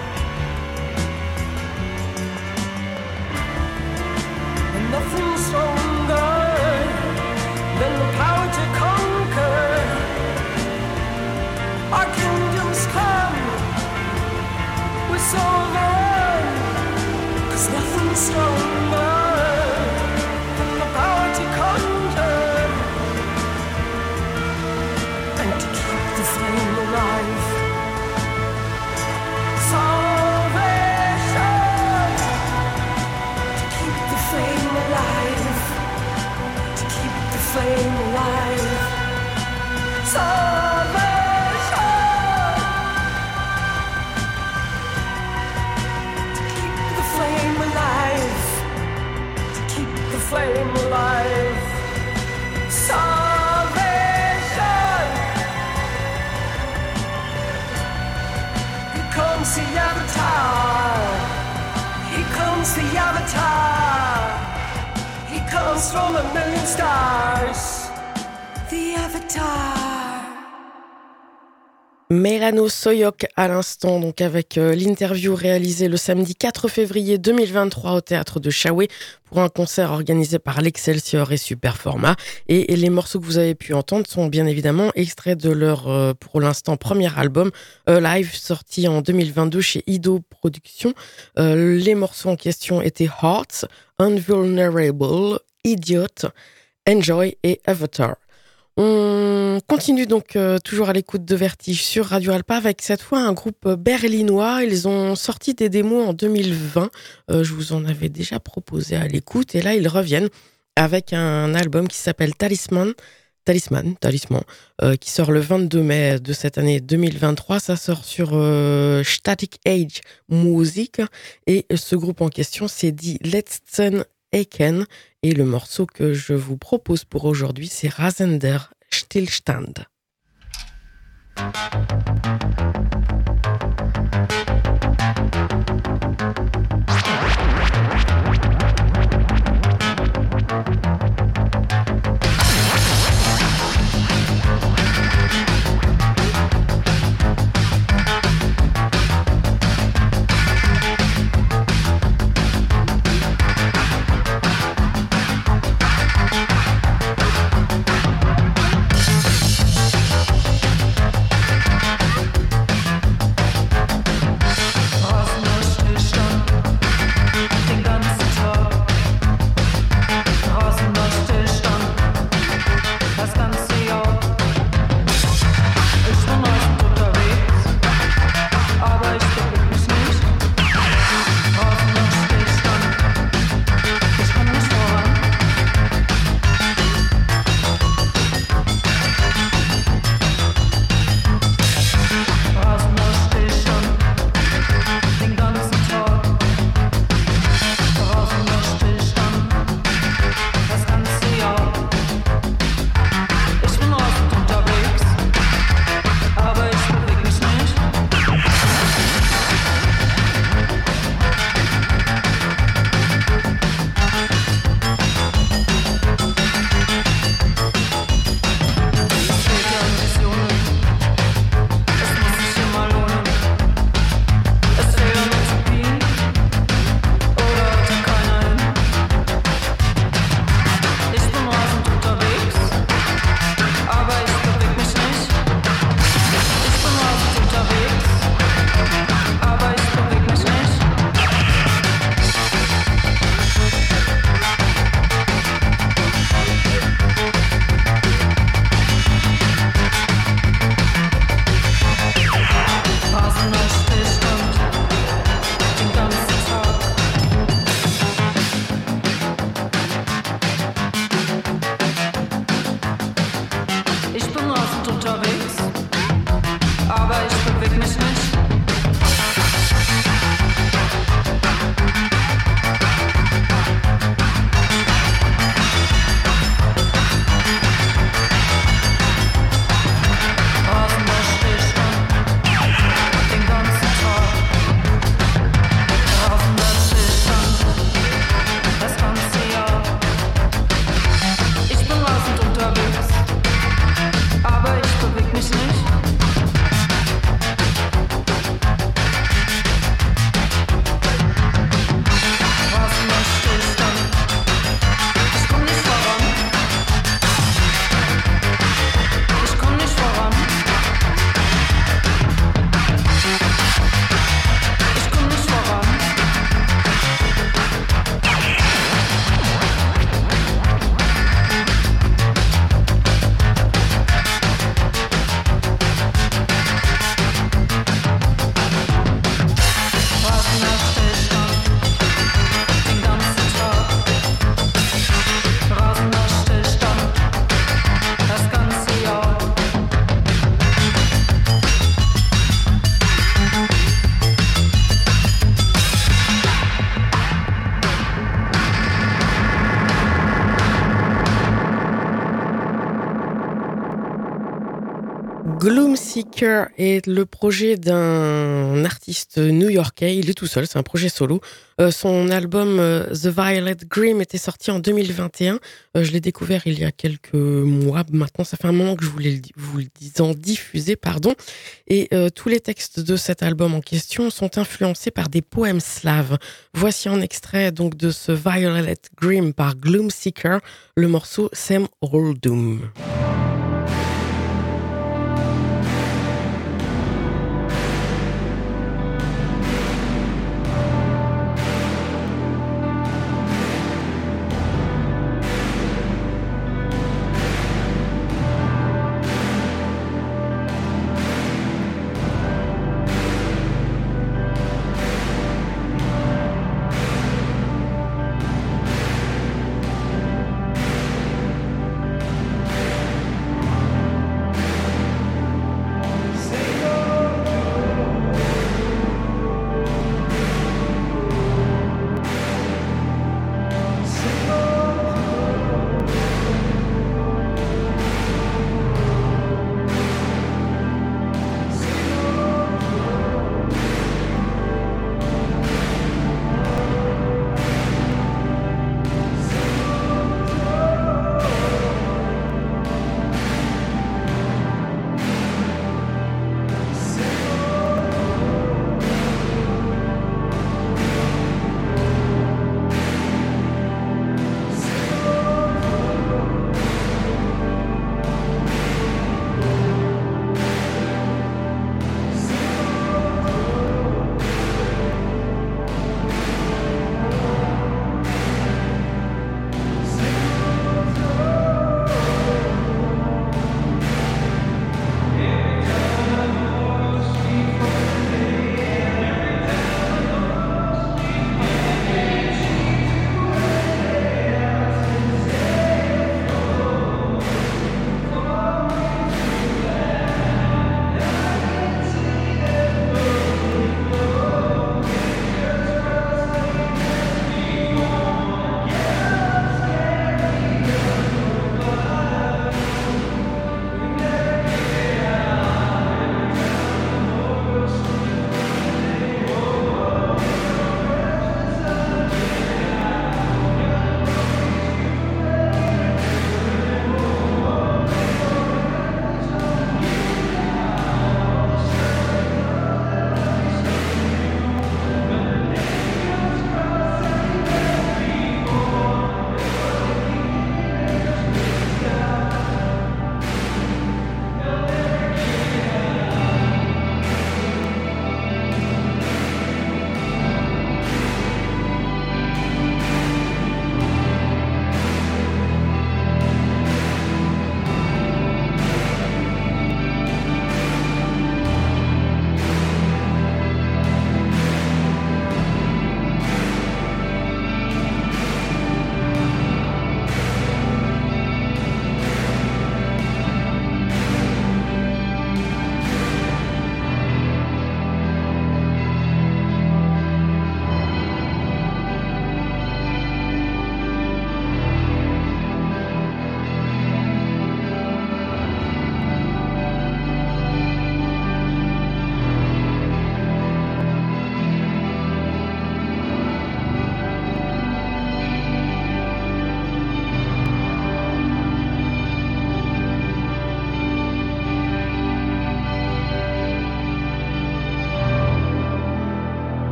And nothing stronger than the power to conquer. Our kingdoms come with silver. There's nothing stronger flame alive. Salvation. To keep the flame alive. To keep the flame alive. Salvation. Here comes the avatar. Here comes the avatar. Comes from stars. The avatar. À l'instant, donc avec euh, l'interview réalisée le samedi 4 février 2023 au théâtre de Chaoué pour un concert organisé par l'Excelsior et Superformat. Et, les morceaux que vous avez pu entendre sont bien évidemment extraits de leur, euh, pour l'instant, premier album euh, live sorti en 2022 chez Ido Productions. Les morceaux en question étaient Hearts, Unvulnerable, Idiot, Enjoy et Avatar. On continue donc euh, toujours à l'écoute de Vertige sur Radio Alpa avec cette fois un groupe berlinois. Ils ont sorti des démos en 2020. Euh, je vous en avais déjà proposé à l'écoute et là ils reviennent avec un album qui s'appelle Talisman. Talisman, Talisman, euh, qui sort le 22 mai de cette année 2023. Ça sort sur euh, Static Age Music et ce groupe en question c'est dit Letzten Eken et le morceau que je vous propose pour aujourd'hui, c'est Rasender Stillstand. Gloomseeker est le projet d'un artiste new-yorkais. Il est tout seul, c'est un projet solo. Euh, son album euh, The Violet Grim était sorti en 2021. Euh, je l'ai découvert il y a quelques mois maintenant. Ça fait un moment que je voulais vous le dis- en diffuser, pardon. Et tous les textes de cet album en question sont influencés par des poèmes slaves. Voici un extrait donc de ce Violet Grim par Gloomseeker, le morceau Sam Oldum. Thank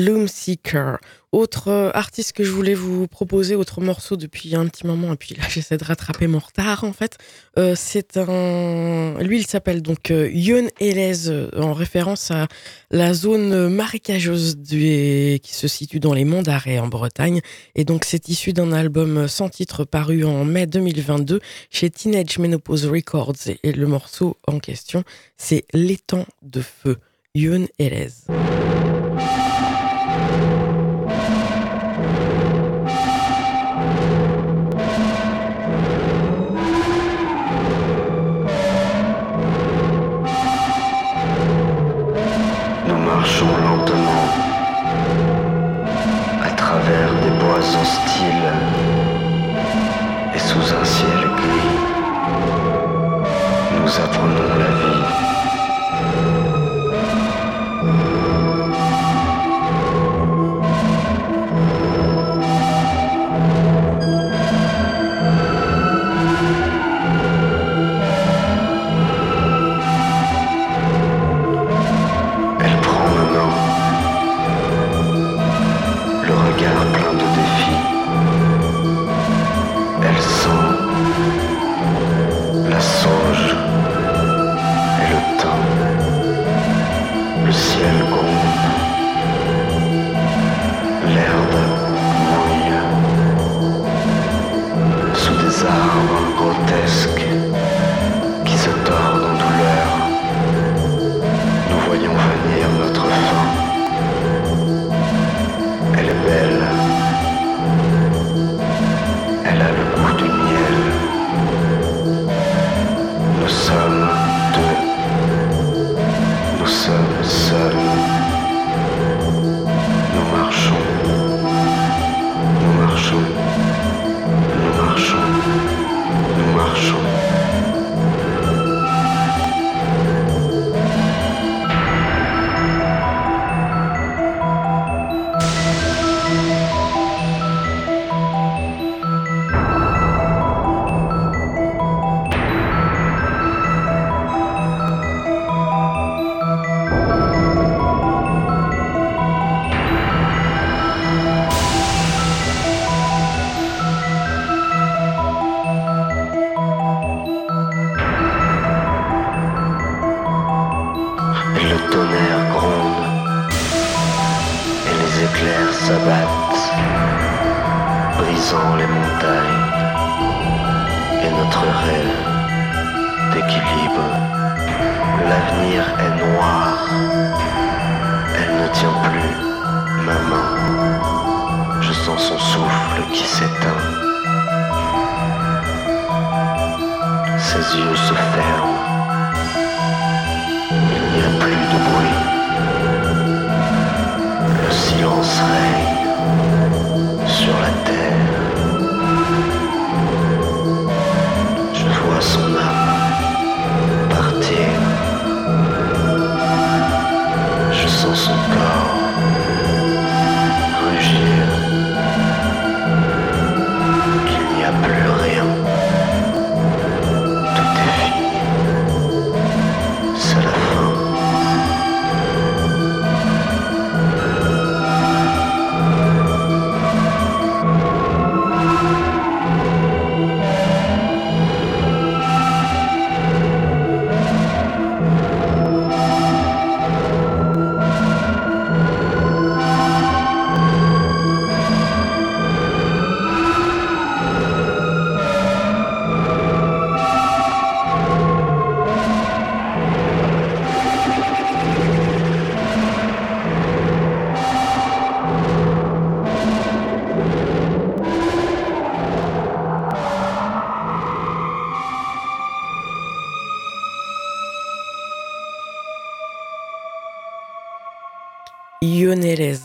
Gloom Seeker. Autre euh, artiste que je voulais vous proposer, autre morceau depuis un petit moment, et puis là j'essaie de rattraper mon retard en fait. Euh, c'est un. Lui il s'appelle donc euh, Yun Elez, euh, en référence à la zone marécageuse qui se situe dans les Monts d'Arrée en Bretagne. Et donc c'est issu d'un album sans titre paru en mai 2022 chez Teenage Menopause Records. Et, et le morceau en question, c'est L'étang de feu. Yun Elez. Nous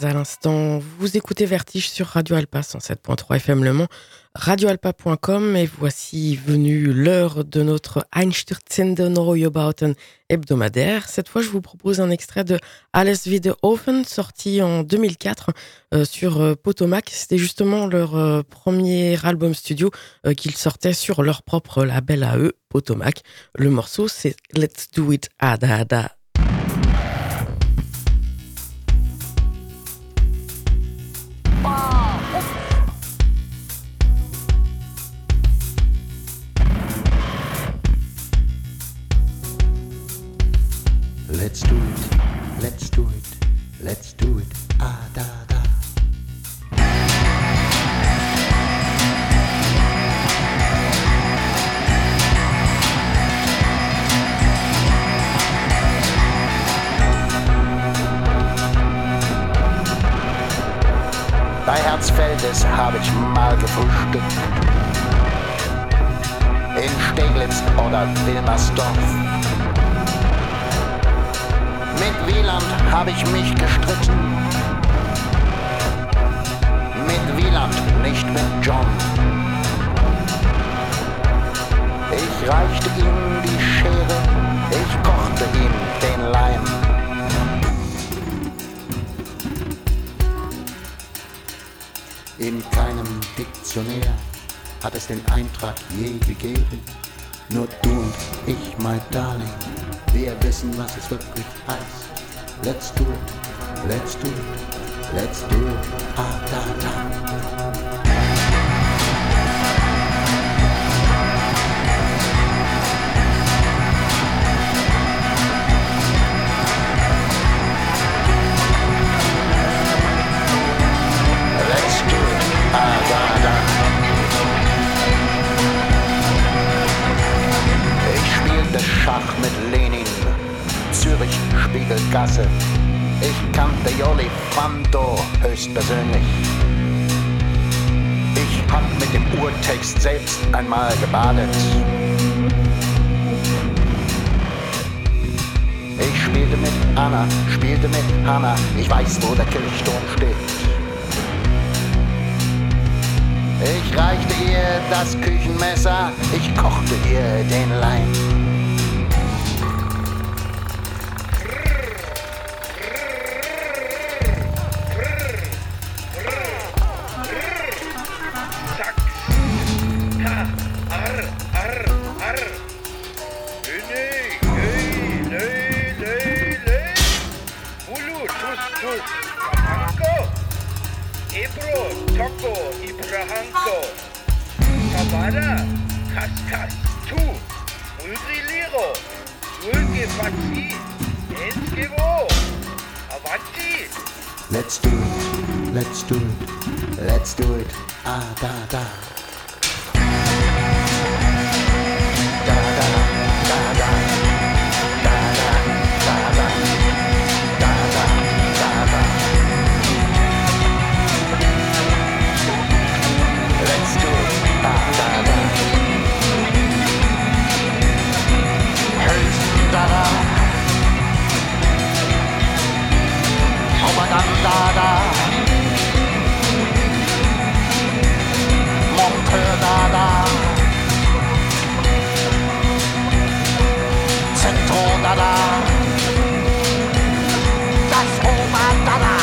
à l'instant. Vous écoutez Vertige sur Radio Alpa 107.3 FM Le Mans, radioalpa.com et voici venue l'heure de notre Einstürzende Neubauten hebdomadaire. Cette fois, je vous propose un extrait de Alles wieder offen, sorti en 2004 euh, sur euh, Potomac. C'était justement leur euh, premier album studio qu'ils sortaient sur leur propre label à eux, Potomac. Le morceau, c'est Let's Do It Ada Ada. Let's do it. Ah da da. Bei Herzfeldes habe ich mal gefrühstückt. In Steglitz oder Wilmersdorf. Mit Wieland habe ich mich gestritten. Mit Wieland, nicht mit John. Ich reichte ihm die Schere, ich kochte ihm den Leim. In keinem Diktionär hat es den Eintrag je gegeben. Nur du und ich, my darling, wir wissen, was es wirklich heißt. Let's do it, let's do it, let's do it, ah da da. Ich spielte Schach mit Zürich Spiegelgasse. Ich kannte Joli Fando höchstpersönlich. Ich hab mit dem Urtext selbst einmal gebadet. Ich spielte mit Anna, spielte mit Hanna. Ich weiß, wo der Kirchturm steht. Ich reichte ihr das Küchenmesser, ich kochte ihr den Leim. Ebro, Toko, Ibrahanko. Kavada, Kaskas, Tu, Mulgriliro, Mulge Fatsi, Enskevo, Avanti. Let's do it, let's do it, let's do it, ah da. Da da da. Mon da da. Zentrum da da. Das Oma da da.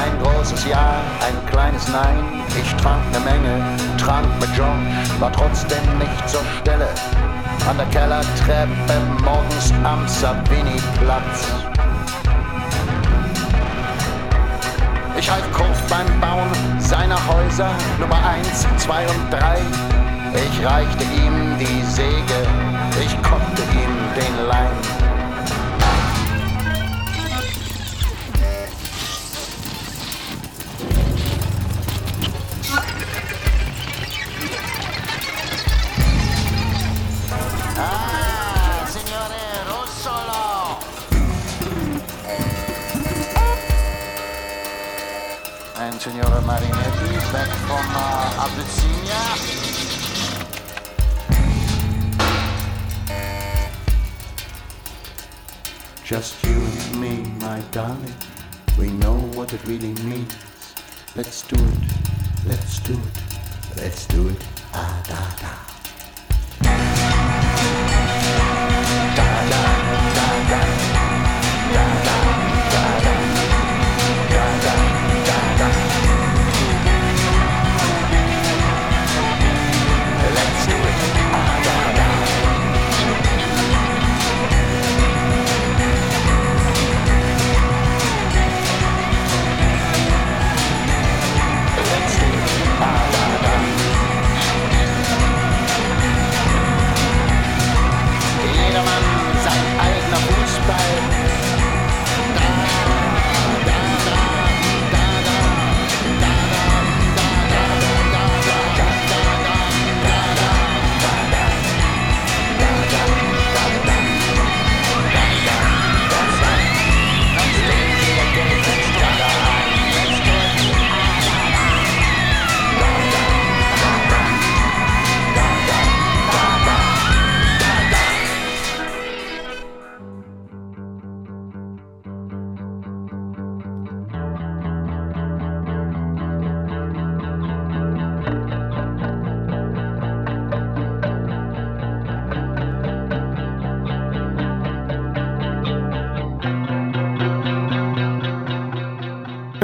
Ein großes Ja, ein kleines Nein. Ich trank ne Menge, trank mit John, war trotzdem nicht zur Stelle. An der Kellertreppe morgens am Savini-Platz. Ich half Kurt beim Bauen seiner Häuser Nummer 1, 2 und 3. Ich reichte ihm die Säge, ich kochte ihm den Leim. Back from uh, Abyssinia. Just you and me, my darling. We know what it really means. Let's do it. Let's do it. Let's do it. Ah, da, da. Da,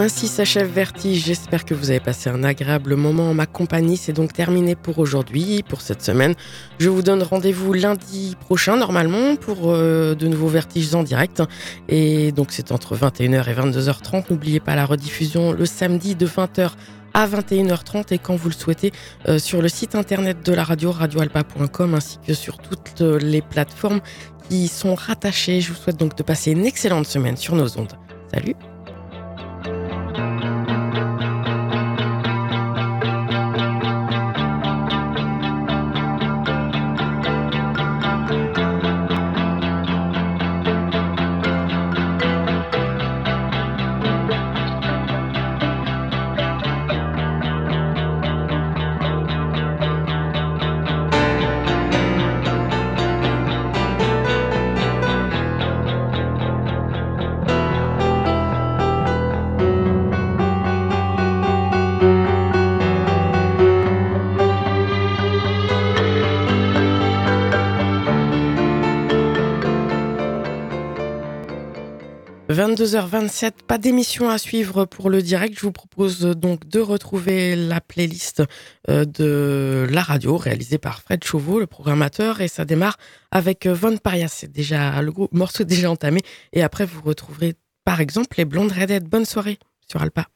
Ainsi s'achève Vertige. J'espère que vous avez passé un agréable moment en ma compagnie. C'est donc terminé pour aujourd'hui, pour cette semaine. Je vous donne rendez-vous lundi prochain, normalement, pour euh, de nouveaux Vertiges en direct. Et donc, c'est entre 21h et 22h30. N'oubliez pas la rediffusion le samedi de 20h à 21h30 et quand vous le souhaitez euh, sur le site internet de la radio radioalpa.com ainsi que sur toutes euh, les plateformes qui sont rattachées. Je vous souhaite donc de passer une excellente semaine sur nos ondes. Salut « 22h27, pas d'émission à suivre pour le direct. Je vous propose donc de retrouver la playlist euh, de la radio réalisée par Fred Chauveau, le programmateur, et ça démarre avec euh, Von Parias. C'est déjà le morceau déjà entamé. Et après, vous retrouverez par exemple les Blondes Redhead. Bonne soirée sur Alpa.